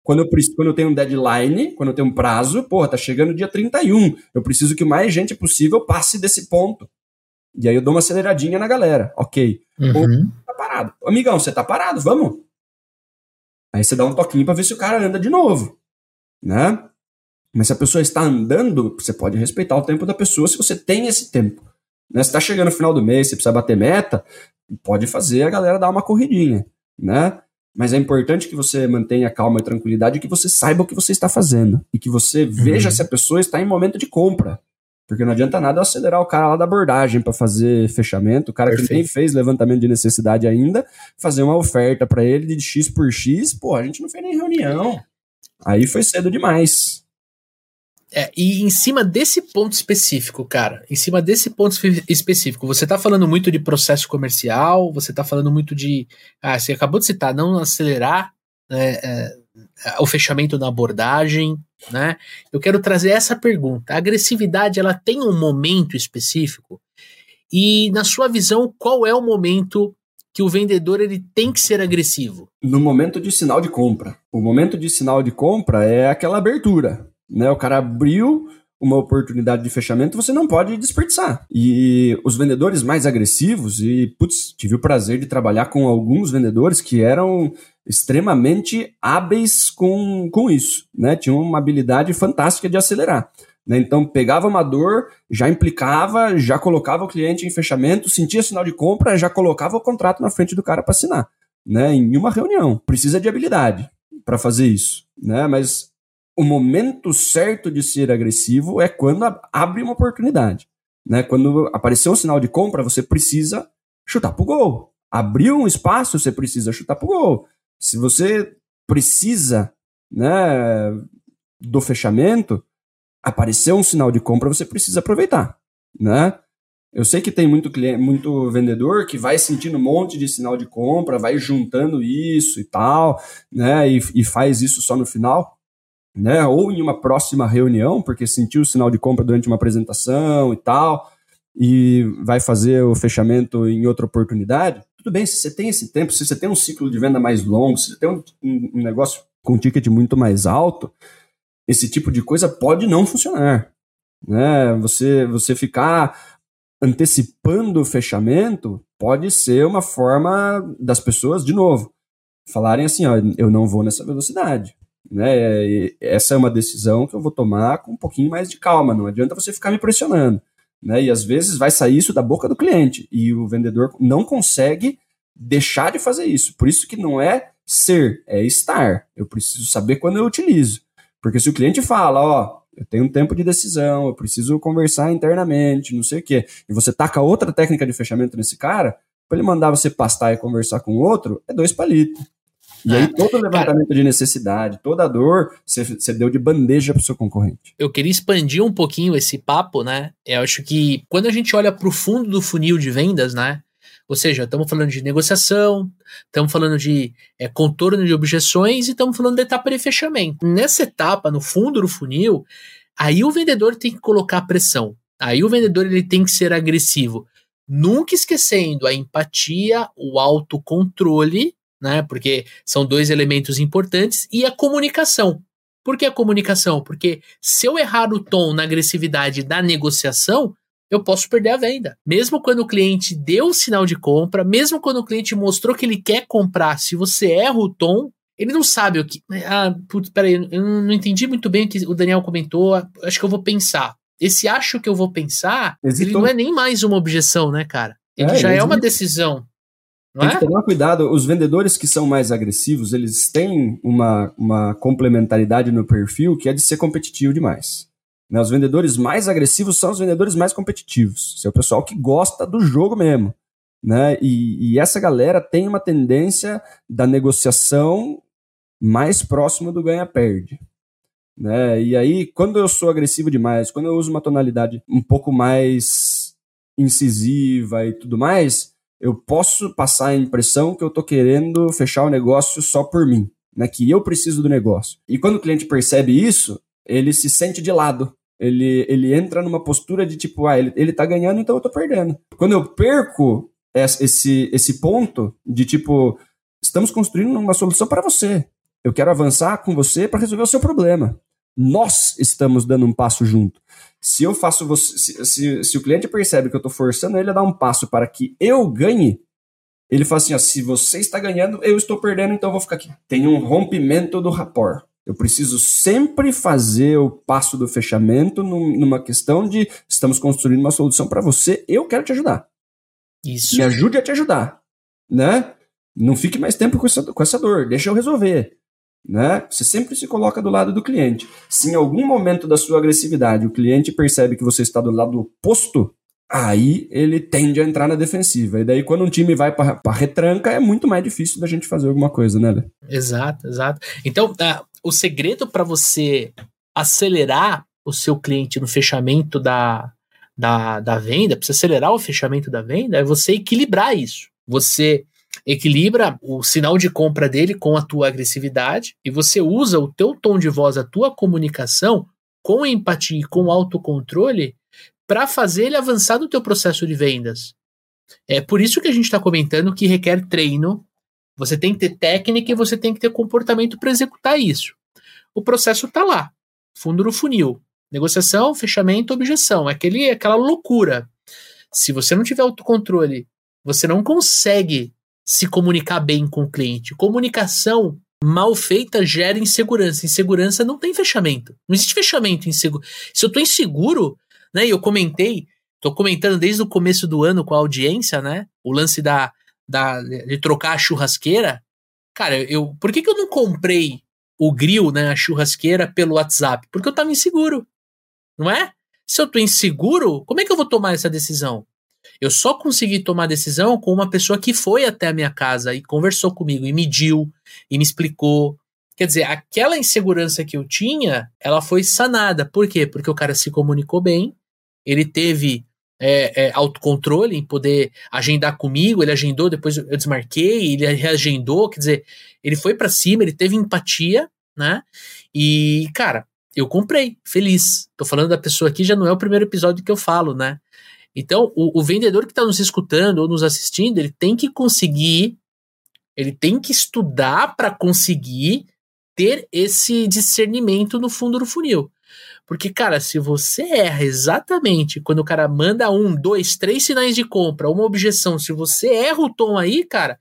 A: Quando eu, quando eu tenho um deadline, quando eu tenho um prazo, porra, tá chegando o dia 31. Eu preciso que mais gente possível passe desse ponto. E aí eu dou uma aceleradinha na galera. Ok. Uhum. Ou tá parado. Amigão, você tá parado, vamos? Aí você dá um toquinho para ver se o cara anda de novo. Né? Mas se a pessoa está andando, você pode respeitar o tempo da pessoa se você tem esse tempo. Né? Se está chegando no final do mês, você precisa bater meta, pode fazer a galera dar uma corridinha, né? Mas é importante que você mantenha calma e tranquilidade e que você saiba o que você está fazendo. E que você veja uhum. se a pessoa está em momento de compra. Porque não adianta nada acelerar o cara lá da abordagem para fazer fechamento, o cara Perfeito. que nem fez levantamento de necessidade ainda, fazer uma oferta para ele de X por X, pô, a gente não fez nem reunião. Aí foi cedo demais.
B: É, e em cima desse ponto específico, cara, em cima desse ponto específico, você tá falando muito de processo comercial, você tá falando muito de. Ah, você acabou de citar, não acelerar né, é, o fechamento na abordagem, né? Eu quero trazer essa pergunta. A agressividade, ela tem um momento específico? E, na sua visão, qual é o momento que o vendedor ele tem que ser agressivo?
A: No momento de sinal de compra. O momento de sinal de compra é aquela abertura né? O cara abriu uma oportunidade de fechamento, você não pode desperdiçar. E os vendedores mais agressivos, e putz, tive o prazer de trabalhar com alguns vendedores que eram extremamente hábeis com, com isso, né? Tinham uma habilidade fantástica de acelerar. Né? Então, pegava uma dor, já implicava, já colocava o cliente em fechamento, sentia sinal de compra, já colocava o contrato na frente do cara para assinar, né? em uma reunião. Precisa de habilidade para fazer isso, né? mas o momento certo de ser agressivo é quando abre uma oportunidade. Né? Quando apareceu um sinal de compra, você precisa chutar pro gol. Abriu um espaço, você precisa chutar pro gol. Se você precisa né, do fechamento, apareceu um sinal de compra, você precisa aproveitar, né? Eu sei que tem muito cliente, muito vendedor que vai sentindo um monte de sinal de compra, vai juntando isso e tal, né? E, e faz isso só no final, né? Ou em uma próxima reunião, porque sentiu o sinal de compra durante uma apresentação e tal, e vai fazer o fechamento em outra oportunidade. Tudo bem, se você tem esse tempo, se você tem um ciclo de venda mais longo, se você tem um, um negócio com um ticket muito mais alto, esse tipo de coisa pode não funcionar. Né? Você, você ficar antecipando o fechamento pode ser uma forma das pessoas, de novo, falarem assim: ó, eu não vou nessa velocidade. Né? E essa é uma decisão que eu vou tomar com um pouquinho mais de calma, não adianta você ficar me pressionando. Né? E às vezes vai sair isso da boca do cliente e o vendedor não consegue deixar de fazer isso. Por isso que não é ser, é estar. Eu preciso saber quando eu utilizo. Porque se o cliente fala, ó, eu tenho um tempo de decisão, eu preciso conversar internamente, não sei o quê, e você taca outra técnica de fechamento nesse cara, para ele mandar você pastar e conversar com o outro, é dois palitos. E é. aí todo o levantamento cara, de necessidade, toda dor, você, você deu de bandeja para o seu concorrente.
B: Eu queria expandir um pouquinho esse papo, né? Eu acho que quando a gente olha para o fundo do funil de vendas, né? Ou seja, estamos falando de negociação, estamos falando de é, contorno de objeções e estamos falando da etapa de fechamento. Nessa etapa, no fundo do funil, aí o vendedor tem que colocar pressão. Aí o vendedor ele tem que ser agressivo. Nunca esquecendo a empatia, o autocontrole, né? Porque são dois elementos importantes, e a comunicação. Por que a comunicação? Porque se eu errar o tom na agressividade da negociação, eu posso perder a venda. Mesmo quando o cliente deu o sinal de compra, mesmo quando o cliente mostrou que ele quer comprar, se você erra o tom, ele não sabe o que. Ah, putz, peraí, eu não entendi muito bem o que o Daniel comentou. Acho que eu vou pensar. Esse acho que eu vou pensar, Hesitou. ele não é nem mais uma objeção, né, cara? Ele é, já é uma decisão.
A: Tem que é? tomar cuidado. Os vendedores que são mais agressivos, eles têm uma, uma complementaridade no perfil que é de ser competitivo demais. Né? Os vendedores mais agressivos são os vendedores mais competitivos. Esse é o pessoal que gosta do jogo mesmo. Né? E, e essa galera tem uma tendência da negociação mais próxima do ganha-perde. Né? E aí, quando eu sou agressivo demais, quando eu uso uma tonalidade um pouco mais incisiva e tudo mais, eu posso passar a impressão que eu estou querendo fechar o negócio só por mim, né? que eu preciso do negócio. E quando o cliente percebe isso, ele se sente de lado. Ele, ele entra numa postura de tipo, ah, ele, ele tá ganhando, então eu tô perdendo. Quando eu perco esse, esse ponto de tipo, estamos construindo uma solução para você. Eu quero avançar com você para resolver o seu problema. Nós estamos dando um passo junto. Se eu faço você, se, se, se o cliente percebe que eu estou forçando ele a dar um passo para que eu ganhe, ele fala assim: ó, se você está ganhando, eu estou perdendo, então eu vou ficar aqui. Tem um rompimento do rapport. Eu preciso sempre fazer o passo do fechamento numa questão de estamos construindo uma solução para você, eu quero te ajudar. Isso. Me ajude a te ajudar, né? Não fique mais tempo com essa, com essa dor, deixa eu resolver. Né? Você sempre se coloca do lado do cliente. Se em algum momento da sua agressividade o cliente percebe que você está do lado oposto, aí ele tende a entrar na defensiva. E daí, quando um time vai para retranca, é muito mais difícil da gente fazer alguma coisa, né?
B: Exato, exato. Então, uh, o segredo para você acelerar o seu cliente no fechamento da, da, da venda, para você acelerar o fechamento da venda, é você equilibrar isso. Você equilibra o sinal de compra dele com a tua agressividade e você usa o teu tom de voz, a tua comunicação com empatia e com autocontrole para fazer ele avançar no teu processo de vendas. É por isso que a gente está comentando que requer treino. Você tem que ter técnica e você tem que ter comportamento para executar isso. O processo está lá, fundo do funil. Negociação, fechamento, objeção. É aquele, aquela loucura. Se você não tiver autocontrole, você não consegue se comunicar bem com o cliente. Comunicação mal feita gera insegurança. Insegurança não tem fechamento. Não existe fechamento inseguro. Se eu tô inseguro, né? Eu comentei, tô comentando desde o começo do ano com a audiência, né? O lance da, da de trocar a churrasqueira. Cara, eu, por que, que eu não comprei o grill, né, a churrasqueira pelo WhatsApp? Porque eu tava inseguro. Não é? Se eu tô inseguro, como é que eu vou tomar essa decisão? Eu só consegui tomar decisão com uma pessoa que foi até a minha casa e conversou comigo e mediu e me explicou. Quer dizer, aquela insegurança que eu tinha, ela foi sanada. Por quê? Porque o cara se comunicou bem, ele teve é, é, autocontrole em poder agendar comigo, ele agendou, depois eu desmarquei, ele reagendou, quer dizer, ele foi para cima, ele teve empatia, né? E, cara, eu comprei, feliz. Tô falando da pessoa aqui, já não é o primeiro episódio que eu falo, né? Então, o, o vendedor que está nos escutando ou nos assistindo, ele tem que conseguir, ele tem que estudar para conseguir ter esse discernimento no fundo do funil. Porque, cara, se você erra exatamente quando o cara manda um, dois, três sinais de compra, uma objeção, se você erra o tom aí, cara,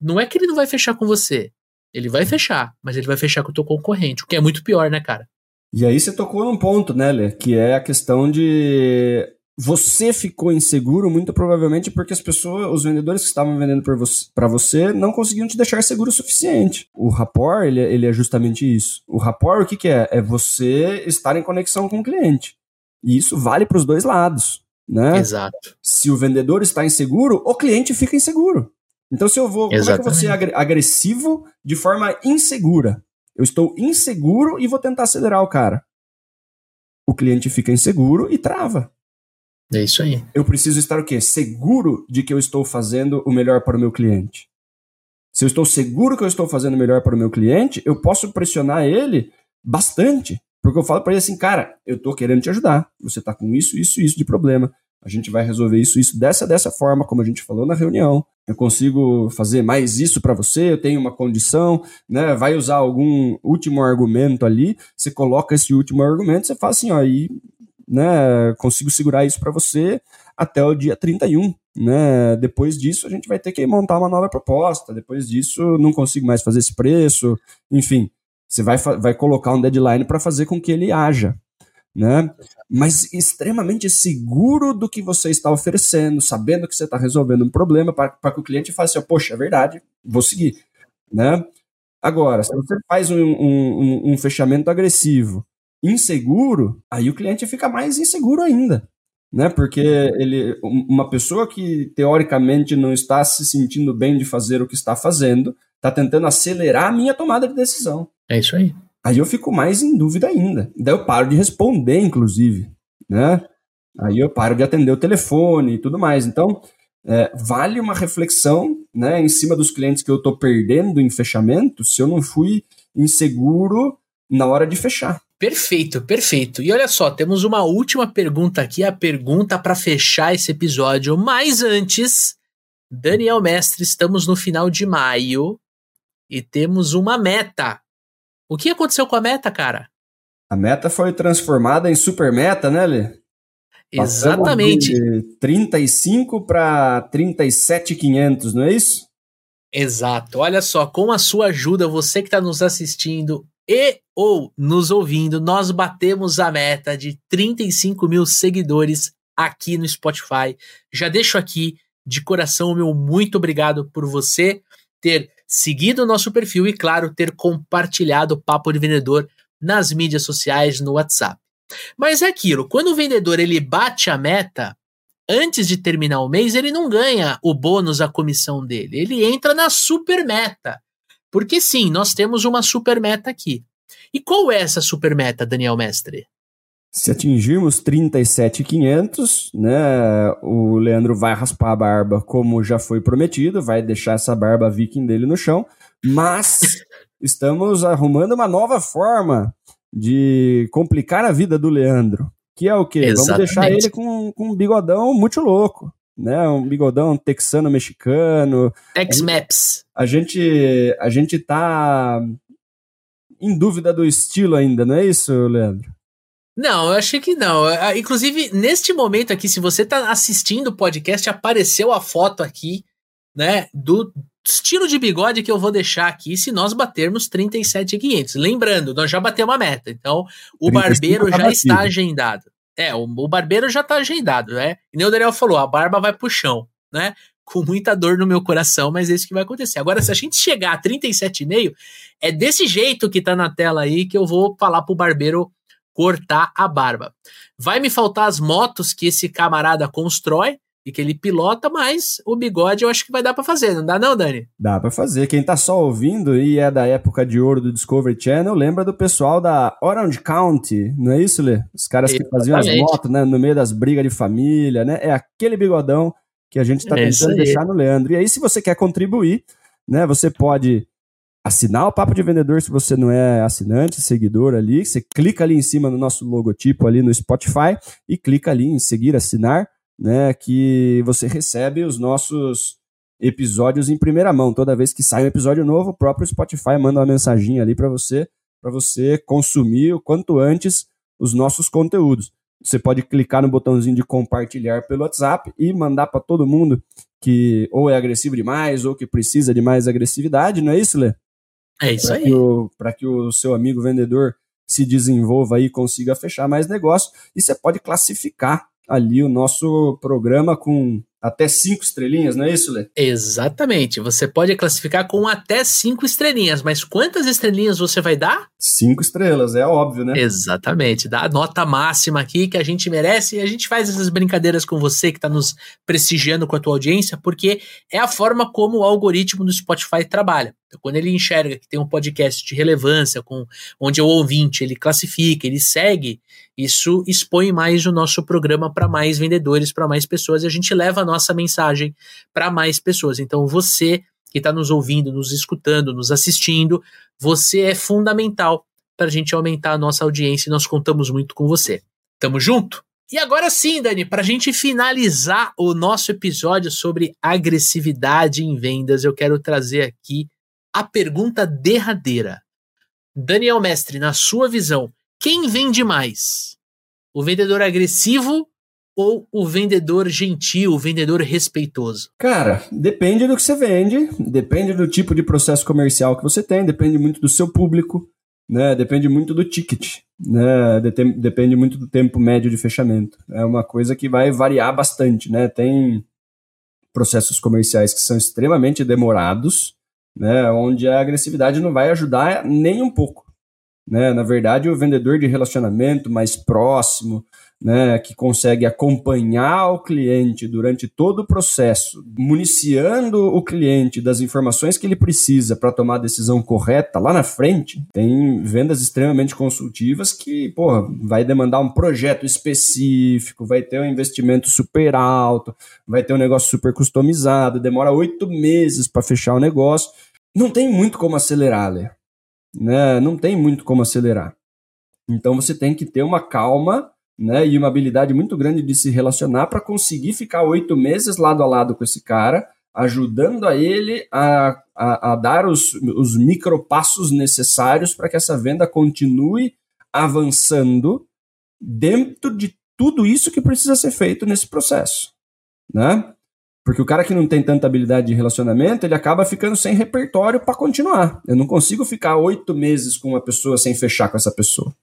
B: não é que ele não vai fechar com você. Ele vai fechar, mas ele vai fechar com o teu concorrente, o que é muito pior, né, cara?
A: E aí você tocou num ponto, né, Lê? Que é a questão de você ficou inseguro muito provavelmente porque as pessoas, os vendedores que estavam vendendo para você, você não conseguiam te deixar seguro o suficiente. O rapport, ele, ele é justamente isso. O rapport, o que, que é? É você estar em conexão com o cliente. E isso vale para os dois lados. Né?
B: Exato.
A: Se o vendedor está inseguro, o cliente fica inseguro. Então, se eu vou. Exatamente. Como é que vou ser agressivo de forma insegura? Eu estou inseguro e vou tentar acelerar o cara. O cliente fica inseguro e trava.
B: É isso aí.
A: Eu preciso estar o quê? Seguro de que eu estou fazendo o melhor para o meu cliente. Se eu estou seguro que eu estou fazendo o melhor para o meu cliente, eu posso pressionar ele bastante. Porque eu falo para ele assim, cara, eu estou querendo te ajudar. Você está com isso, isso, isso de problema. A gente vai resolver isso, isso dessa, dessa forma, como a gente falou na reunião. Eu consigo fazer mais isso para você, eu tenho uma condição, né? Vai usar algum último argumento ali, você coloca esse último argumento, você fala assim, ó, e né, consigo segurar isso para você até o dia 31. Né? Depois disso, a gente vai ter que montar uma nova proposta. Depois disso, não consigo mais fazer esse preço. Enfim, você vai, vai colocar um deadline para fazer com que ele haja. Né? Mas extremamente seguro do que você está oferecendo, sabendo que você está resolvendo um problema, para que o cliente faça assim: poxa, é verdade, vou seguir. Né? Agora, se você faz um, um, um fechamento agressivo inseguro, aí o cliente fica mais inseguro ainda. Né? Porque ele, uma pessoa que teoricamente não está se sentindo bem de fazer o que está fazendo, está tentando acelerar a minha tomada de decisão.
B: É isso aí.
A: Aí eu fico mais em dúvida ainda. Daí eu paro de responder, inclusive. Né? Aí eu paro de atender o telefone e tudo mais. Então, é, vale uma reflexão né, em cima dos clientes que eu estou perdendo em fechamento se eu não fui inseguro na hora de fechar.
B: Perfeito, perfeito. E olha só, temos uma última pergunta aqui, a pergunta para fechar esse episódio. Mas antes, Daniel Mestre, estamos no final de maio e temos uma meta. O que aconteceu com a meta, cara?
A: A meta foi transformada em super meta, né, Lê?
B: Exatamente.
A: De 35 para 37,500, não é isso?
B: Exato. Olha só, com a sua ajuda, você que está nos assistindo, e ou nos ouvindo, nós batemos a meta de 35 mil seguidores aqui no Spotify. Já deixo aqui de coração o meu muito obrigado por você ter seguido o nosso perfil e, claro, ter compartilhado o Papo de Vendedor nas mídias sociais, no WhatsApp. Mas é aquilo, quando o vendedor ele bate a meta, antes de terminar o mês, ele não ganha o bônus, a comissão dele. Ele entra na super meta. Porque sim, nós temos uma super meta aqui. E qual é essa super meta, Daniel Mestre?
A: Se atingirmos 37,500, né, o Leandro vai raspar a barba como já foi prometido, vai deixar essa barba viking dele no chão, mas estamos arrumando uma nova forma de complicar a vida do Leandro, que é o quê? Exatamente. Vamos deixar ele com, com um bigodão muito louco né? Um bigodão texano-mexicano.
B: Tex-Maps.
A: A gente, a gente tá em dúvida do estilo ainda, não é isso, Leandro?
B: Não, eu achei que não. Inclusive, neste momento aqui, se você tá assistindo o podcast, apareceu a foto aqui, né, do estilo de bigode que eu vou deixar aqui se nós batermos 37,500. Lembrando, nós já batemos a meta, então o barbeiro já está agendado. É, o, o, barbeiro já está agendado, né? E nem o Daniel falou, a barba vai pro chão, né? Com muita dor no meu coração, mas é isso que vai acontecer. Agora, se a gente chegar a 37,5, é desse jeito que tá na tela aí que eu vou falar pro barbeiro cortar a barba. Vai me faltar as motos que esse camarada constrói, e que ele pilota, mas o bigode eu acho que vai dar para fazer, não dá não, Dani?
A: Dá para fazer. Quem tá só ouvindo e é da época de ouro do Discovery Channel, lembra do pessoal da Orange County, não é isso, Lê? Os caras que faziam as motos, né, no meio das brigas de família, né? É aquele bigodão que a gente tá é tentando deixar no Leandro. E aí, se você quer contribuir, né, você pode assinar o Papo de Vendedor se você não é assinante, seguidor ali. Você clica ali em cima no nosso logotipo ali no Spotify e clica ali em seguir, assinar né, que você recebe os nossos episódios em primeira mão. Toda vez que sai um episódio novo, o próprio Spotify manda uma mensagem ali para você, para você consumir o quanto antes os nossos conteúdos. Você pode clicar no botãozinho de compartilhar pelo WhatsApp e mandar para todo mundo que ou é agressivo demais ou que precisa de mais agressividade, não é isso, Lê?
B: É isso
A: pra
B: aí.
A: Para que o seu amigo vendedor se desenvolva e consiga fechar mais negócio. E você pode classificar ali o nosso programa com até cinco estrelinhas, não é isso, Lê?
B: Exatamente. Você pode classificar com até cinco estrelinhas, mas quantas estrelinhas você vai dar?
A: Cinco estrelas, é óbvio, né?
B: Exatamente. Dá a nota máxima aqui que a gente merece e a gente faz essas brincadeiras com você que está nos prestigiando com a tua audiência, porque é a forma como o algoritmo do Spotify trabalha. Então, quando ele enxerga que tem um podcast de relevância, com onde o ouvinte ele classifica, ele segue, isso expõe mais o nosso programa para mais vendedores, para mais pessoas, e a gente leva a nossa mensagem para mais pessoas. Então, você que está nos ouvindo, nos escutando, nos assistindo, você é fundamental para a gente aumentar a nossa audiência e nós contamos muito com você. Tamo junto? E agora sim, Dani, para a gente finalizar o nosso episódio sobre agressividade em vendas, eu quero trazer aqui a pergunta derradeira. Daniel Mestre, na sua visão, quem vende mais? O vendedor agressivo ou o vendedor gentil, o vendedor respeitoso?
A: Cara, depende do que você vende, depende do tipo de processo comercial que você tem, depende muito do seu público, né? Depende muito do ticket, né? Depende muito do tempo médio de fechamento. É uma coisa que vai variar bastante, né? Tem processos comerciais que são extremamente demorados, né, onde a agressividade não vai ajudar nem um pouco. Né? Na verdade, o vendedor de relacionamento mais próximo, né, que consegue acompanhar o cliente durante todo o processo, municiando o cliente das informações que ele precisa para tomar a decisão correta lá na frente, tem vendas extremamente consultivas que, porra, vai demandar um projeto específico, vai ter um investimento super alto, vai ter um negócio super customizado, demora oito meses para fechar o negócio. Não tem muito como acelerar, Lê. Né? Não tem muito como acelerar. Então você tem que ter uma calma né, e uma habilidade muito grande de se relacionar para conseguir ficar oito meses lado a lado com esse cara, ajudando a ele a, a, a dar os, os micropassos necessários para que essa venda continue avançando dentro de tudo isso que precisa ser feito nesse processo. Né? Porque o cara que não tem tanta habilidade de relacionamento, ele acaba ficando sem repertório para continuar. Eu não consigo ficar oito meses com uma pessoa sem fechar com essa pessoa.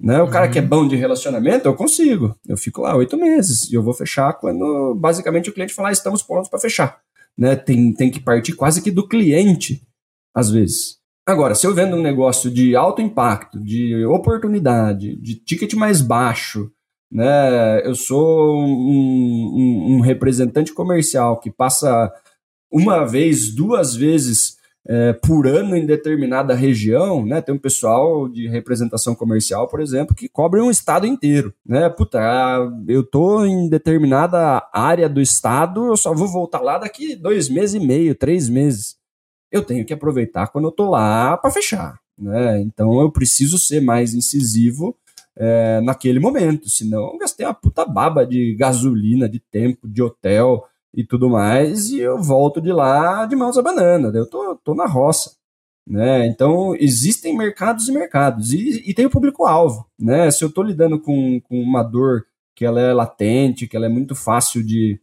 A: Né? O uhum. cara que é uhum. bom de relacionamento, eu consigo. Eu fico lá oito meses e eu vou fechar quando basicamente o cliente falar, ah, estamos prontos para fechar. Né? Tem, tem que partir quase que do cliente, às vezes. Agora, se eu vendo um negócio de alto impacto, de oportunidade, de ticket mais baixo, né? Eu sou um, um, um representante comercial que passa uma vez, duas vezes é, por ano em determinada região, né? Tem um pessoal de representação comercial, por exemplo, que cobre um estado inteiro, né? Puta, eu tô em determinada área do estado, eu só vou voltar lá daqui dois meses e meio, três meses. Eu tenho que aproveitar quando eu tô lá para fechar, né? Então eu preciso ser mais incisivo é, naquele momento, senão eu gastei uma puta baba de gasolina, de tempo, de hotel, e tudo mais, e eu volto de lá de mãos a banana, eu tô, tô na roça. Né? Então, existem mercados e mercados, e, e tem o público-alvo. Né? Se eu estou lidando com, com uma dor que ela é latente, que ela é muito fácil de,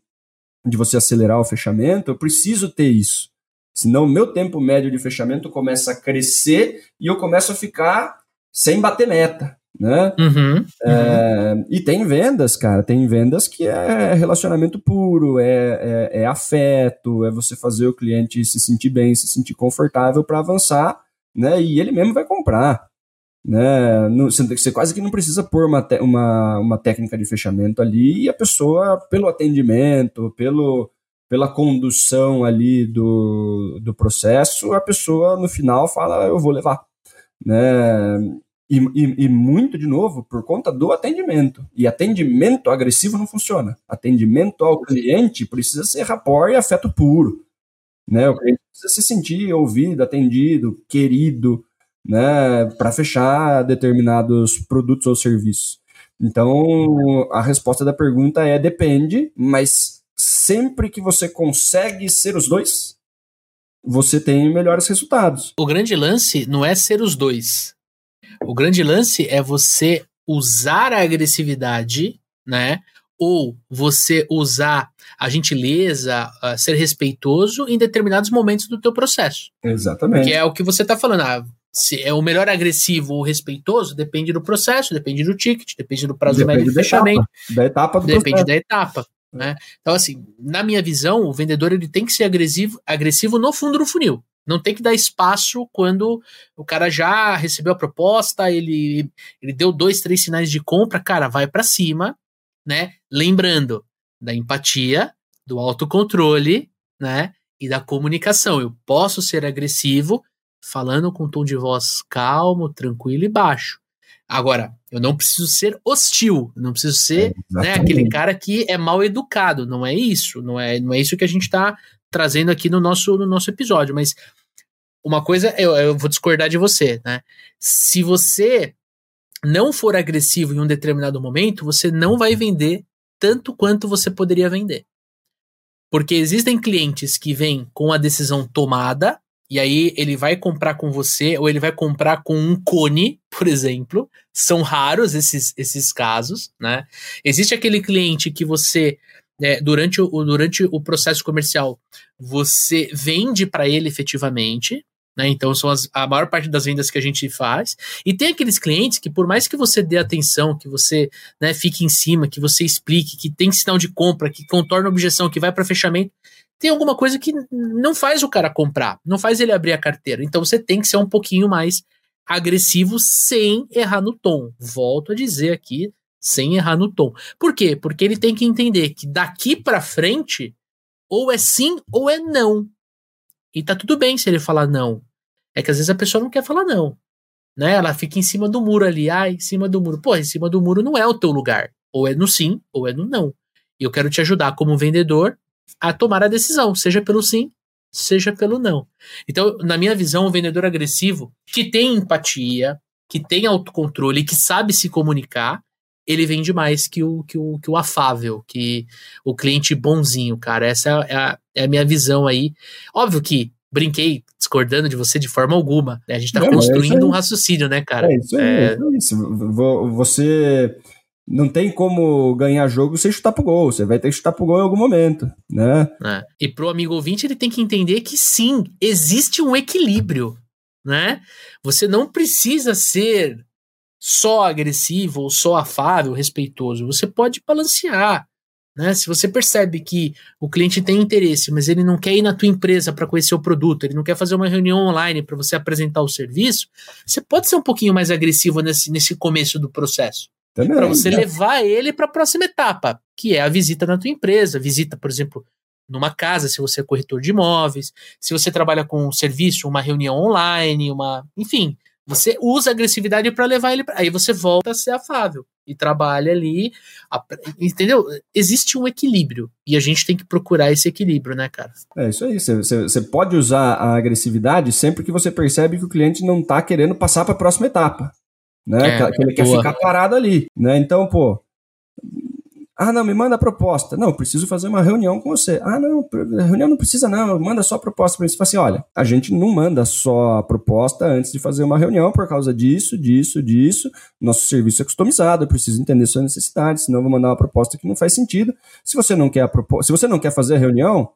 A: de você acelerar o fechamento, eu preciso ter isso. Senão, meu tempo médio de fechamento começa a crescer e eu começo a ficar sem bater meta né?
B: Uhum, uhum.
A: É, e tem vendas, cara, tem vendas que é relacionamento puro, é, é, é, afeto, é você fazer o cliente se sentir bem, se sentir confortável para avançar, né? E ele mesmo vai comprar. Né? você quase que não precisa pôr uma, uma, uma técnica de fechamento ali e a pessoa, pelo atendimento, pelo, pela condução ali do, do processo, a pessoa no final fala, eu vou levar. Né? E, e, e, muito, de novo, por conta do atendimento. E atendimento agressivo não funciona. Atendimento ao cliente precisa ser rapport e afeto puro. Né? O cliente precisa se sentir ouvido, atendido, querido, né? para fechar determinados produtos ou serviços. Então, a resposta da pergunta é depende, mas sempre que você consegue ser os dois, você tem melhores resultados.
B: O grande lance não é ser os dois o grande lance é você usar a agressividade, né? Ou você usar a gentileza, uh, ser respeitoso em determinados momentos do teu processo.
A: Exatamente.
B: Que é o que você está falando. Ah, se é o melhor agressivo ou respeitoso depende do processo, depende do ticket, depende do prazo depende médio de fechamento,
A: da etapa do
B: depende
A: processo.
B: da etapa. Né? Então, assim, na minha visão, o vendedor ele tem que ser agressivo, agressivo no fundo do funil. Não tem que dar espaço quando o cara já recebeu a proposta, ele, ele deu dois, três sinais de compra, cara, vai para cima, né? Lembrando da empatia, do autocontrole, né? E da comunicação. Eu posso ser agressivo falando com um tom de voz calmo, tranquilo e baixo. Agora, eu não preciso ser hostil, não preciso ser é, né, aquele cara que é mal educado. Não é isso, não é, não é isso que a gente está trazendo aqui no nosso, no nosso episódio. Mas uma coisa, eu, eu vou discordar de você, né? Se você não for agressivo em um determinado momento, você não vai vender tanto quanto você poderia vender. Porque existem clientes que vêm com a decisão tomada, e aí ele vai comprar com você, ou ele vai comprar com um cone, por exemplo. São raros esses, esses casos, né? Existe aquele cliente que você, é, durante, o, durante o processo comercial, você vende para ele efetivamente, né? Então são as, a maior parte das vendas que a gente faz. E tem aqueles clientes que, por mais que você dê atenção, que você né, fique em cima, que você explique, que tem sinal de compra, que contorna objeção, que vai para fechamento, tem alguma coisa que não faz o cara comprar, não faz ele abrir a carteira. Então você tem que ser um pouquinho mais agressivo sem errar no tom. Volto a dizer aqui, sem errar no tom. Por quê? Porque ele tem que entender que daqui para frente ou é sim ou é não. E tá tudo bem se ele falar não. É que às vezes a pessoa não quer falar não. Né? Ela fica em cima do muro ali, ah, em cima do muro. Pô, em cima do muro não é o teu lugar. Ou é no sim, ou é no não. E eu quero te ajudar como vendedor a tomar a decisão, seja pelo sim, seja pelo não. Então, na minha visão, o vendedor agressivo que tem empatia, que tem autocontrole, que sabe se comunicar, ele vende mais que o, que o, que o afável, que o cliente bonzinho, cara. Essa é a, é a minha visão aí. Óbvio que brinquei discordando de você de forma alguma. Né? A gente está é construindo é um raciocínio, né, cara?
A: É isso aí, é... é isso. Você não tem como ganhar jogo sem chutar pro gol. Você vai ter que chutar pro gol em algum momento, né?
B: É. E pro amigo ouvinte, ele tem que entender que sim, existe um equilíbrio, né? Você não precisa ser só agressivo ou só afável, respeitoso. Você pode balancear. Né? Se você percebe que o cliente tem interesse, mas ele não quer ir na tua empresa para conhecer o produto, ele não quer fazer uma reunião online para você apresentar o serviço, você pode ser um pouquinho mais agressivo nesse, nesse começo do processo. Para você né? levar ele para a próxima etapa, que é a visita na tua empresa, visita, por exemplo, numa casa, se você é corretor de imóveis, se você trabalha com um serviço, uma reunião online, uma, enfim, você usa agressividade para levar ele. Pra... Aí você volta a ser afável e trabalha ali. Entendeu? Existe um equilíbrio. E a gente tem que procurar esse equilíbrio, né, cara?
A: É isso aí. Você pode usar a agressividade sempre que você percebe que o cliente não está querendo passar para a próxima etapa. Né? É, que ele boa. quer ficar parado ali. Né? Então, pô. Ah, não, me manda a proposta. Não, preciso fazer uma reunião com você. Ah, não, reunião não precisa não, manda só a proposta para mim. Você fala assim, olha, a gente não manda só a proposta antes de fazer uma reunião por causa disso, disso, disso. Nosso serviço é customizado, eu preciso entender suas necessidades, senão eu vou mandar uma proposta que não faz sentido. Se você não quer a se você não quer fazer a reunião,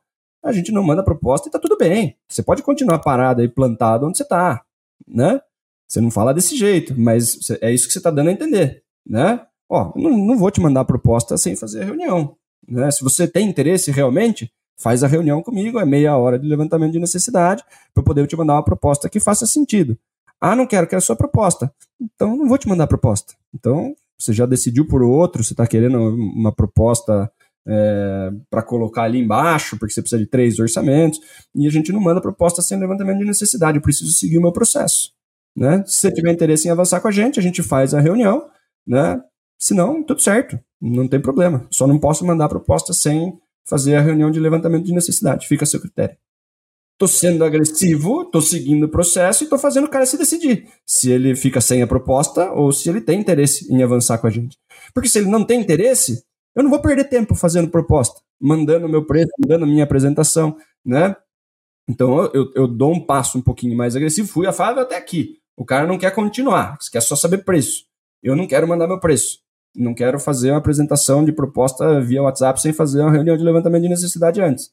A: a gente não manda a proposta e tá tudo bem. Você pode continuar parado aí, plantado onde você tá, né? Você não fala desse jeito, mas é isso que você está dando a entender, né? Ó, não, não vou te mandar proposta sem fazer a reunião. Né? Se você tem interesse realmente, faz a reunião comigo, é meia hora de levantamento de necessidade, para poder te mandar uma proposta que faça sentido. Ah, não quero, quero a sua proposta. Então, não vou te mandar proposta. Então, você já decidiu por outro, você está querendo uma proposta é, para colocar ali embaixo, porque você precisa de três orçamentos, e a gente não manda proposta sem levantamento de necessidade, eu preciso seguir o meu processo. Né? Se você tiver interesse em avançar com a gente, a gente faz a reunião, né? Se não, tudo certo, não tem problema. Só não posso mandar proposta sem fazer a reunião de levantamento de necessidade. Fica a seu critério. Tô sendo agressivo, tô seguindo o processo e tô fazendo o cara se decidir se ele fica sem a proposta ou se ele tem interesse em avançar com a gente. Porque se ele não tem interesse, eu não vou perder tempo fazendo proposta, mandando meu preço, mandando a minha apresentação, né? Então eu, eu dou um passo um pouquinho mais agressivo, fui afável até aqui. O cara não quer continuar, quer só saber preço. Eu não quero mandar meu preço. Não quero fazer uma apresentação de proposta via WhatsApp sem fazer uma reunião de levantamento de necessidade antes.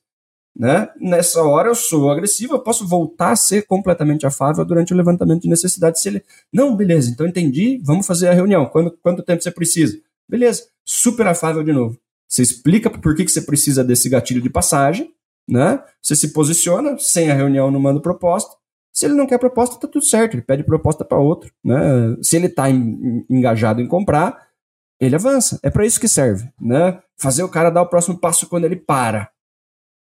A: Né? Nessa hora eu sou agressivo, eu posso voltar a ser completamente afável durante o levantamento de necessidade se ele, não, beleza, então entendi, vamos fazer a reunião. Quando, quanto tempo você precisa? Beleza, super afável de novo. Você explica por que, que você precisa desse gatilho de passagem, né? Você se posiciona, sem a reunião não manda proposta. Se ele não quer proposta, tá tudo certo, ele pede proposta para outro, né? Se ele está engajado em comprar, ele avança. É para isso que serve, né? Fazer o cara dar o próximo passo quando ele para.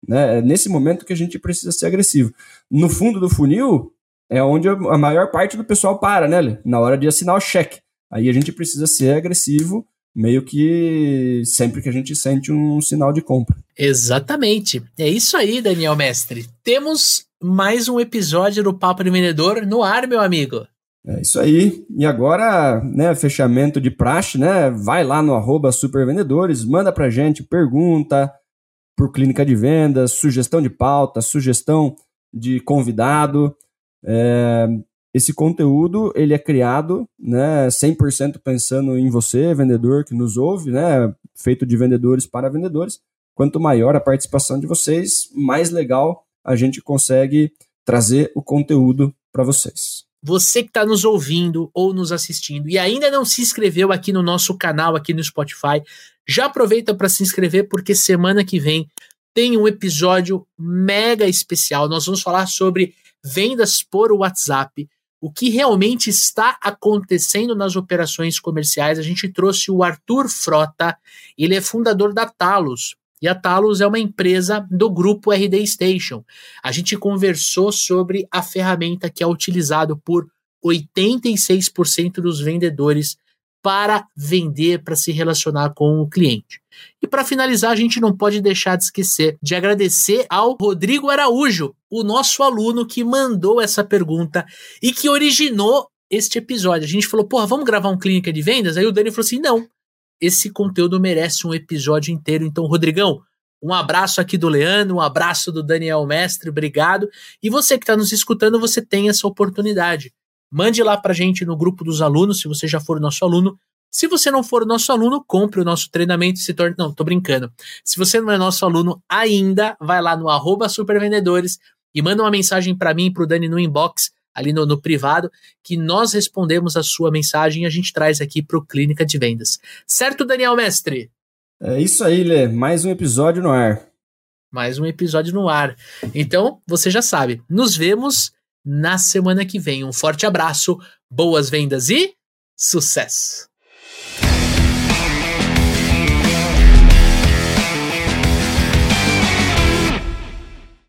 A: Né? É nesse momento que a gente precisa ser agressivo. No fundo do funil é onde a maior parte do pessoal para, né? Na hora de assinar o cheque. Aí a gente precisa ser agressivo meio que sempre que a gente sente um sinal de compra.
B: Exatamente. É isso aí, Daniel Mestre. Temos mais um episódio do Papo de Vendedor no ar, meu amigo.
A: É isso aí. E agora, né, fechamento de praxe, né? Vai lá no arroba supervendedores, manda pra gente pergunta por clínica de vendas, sugestão de pauta, sugestão de convidado. É, esse conteúdo, ele é criado, né, 100% pensando em você, vendedor que nos ouve, né, feito de vendedores para vendedores. Quanto maior a participação de vocês, mais legal a gente consegue trazer o conteúdo para vocês
B: você que está nos ouvindo ou nos assistindo e ainda não se inscreveu aqui no nosso canal, aqui no Spotify, já aproveita para se inscrever, porque semana que vem tem um episódio mega especial. Nós vamos falar sobre vendas por WhatsApp, o que realmente está acontecendo nas operações comerciais. A gente trouxe o Arthur Frota, ele é fundador da Talos, e a Talos é uma empresa do grupo RD Station. A gente conversou sobre a ferramenta que é utilizado por 86% dos vendedores para vender, para se relacionar com o cliente. E para finalizar, a gente não pode deixar de esquecer de agradecer ao Rodrigo Araújo, o nosso aluno que mandou essa pergunta e que originou este episódio. A gente falou, porra, vamos gravar um clínica de vendas? Aí o Dani falou assim: não, esse conteúdo merece um episódio inteiro. Então, Rodrigão, um abraço aqui do Leandro, um abraço do Daniel Mestre, obrigado. E você que está nos escutando, você tem essa oportunidade. Mande lá para gente no grupo dos alunos, se você já for nosso aluno. Se você não for nosso aluno, compre o nosso treinamento e se torne. Não, tô brincando. Se você não é nosso aluno ainda, vai lá no arroba supervendedores e manda uma mensagem para mim e para o Dani no inbox ali no, no, privado, que nós respondemos a sua mensagem e a gente traz aqui para o Clínica de Vendas. Certo, Daniel Mestre?
A: É isso aí, Lê. Mais um episódio no ar.
B: Mais um episódio no ar. Então, você já sabe. Nos vemos na semana que vem. Um forte abraço, boas vendas e sucesso!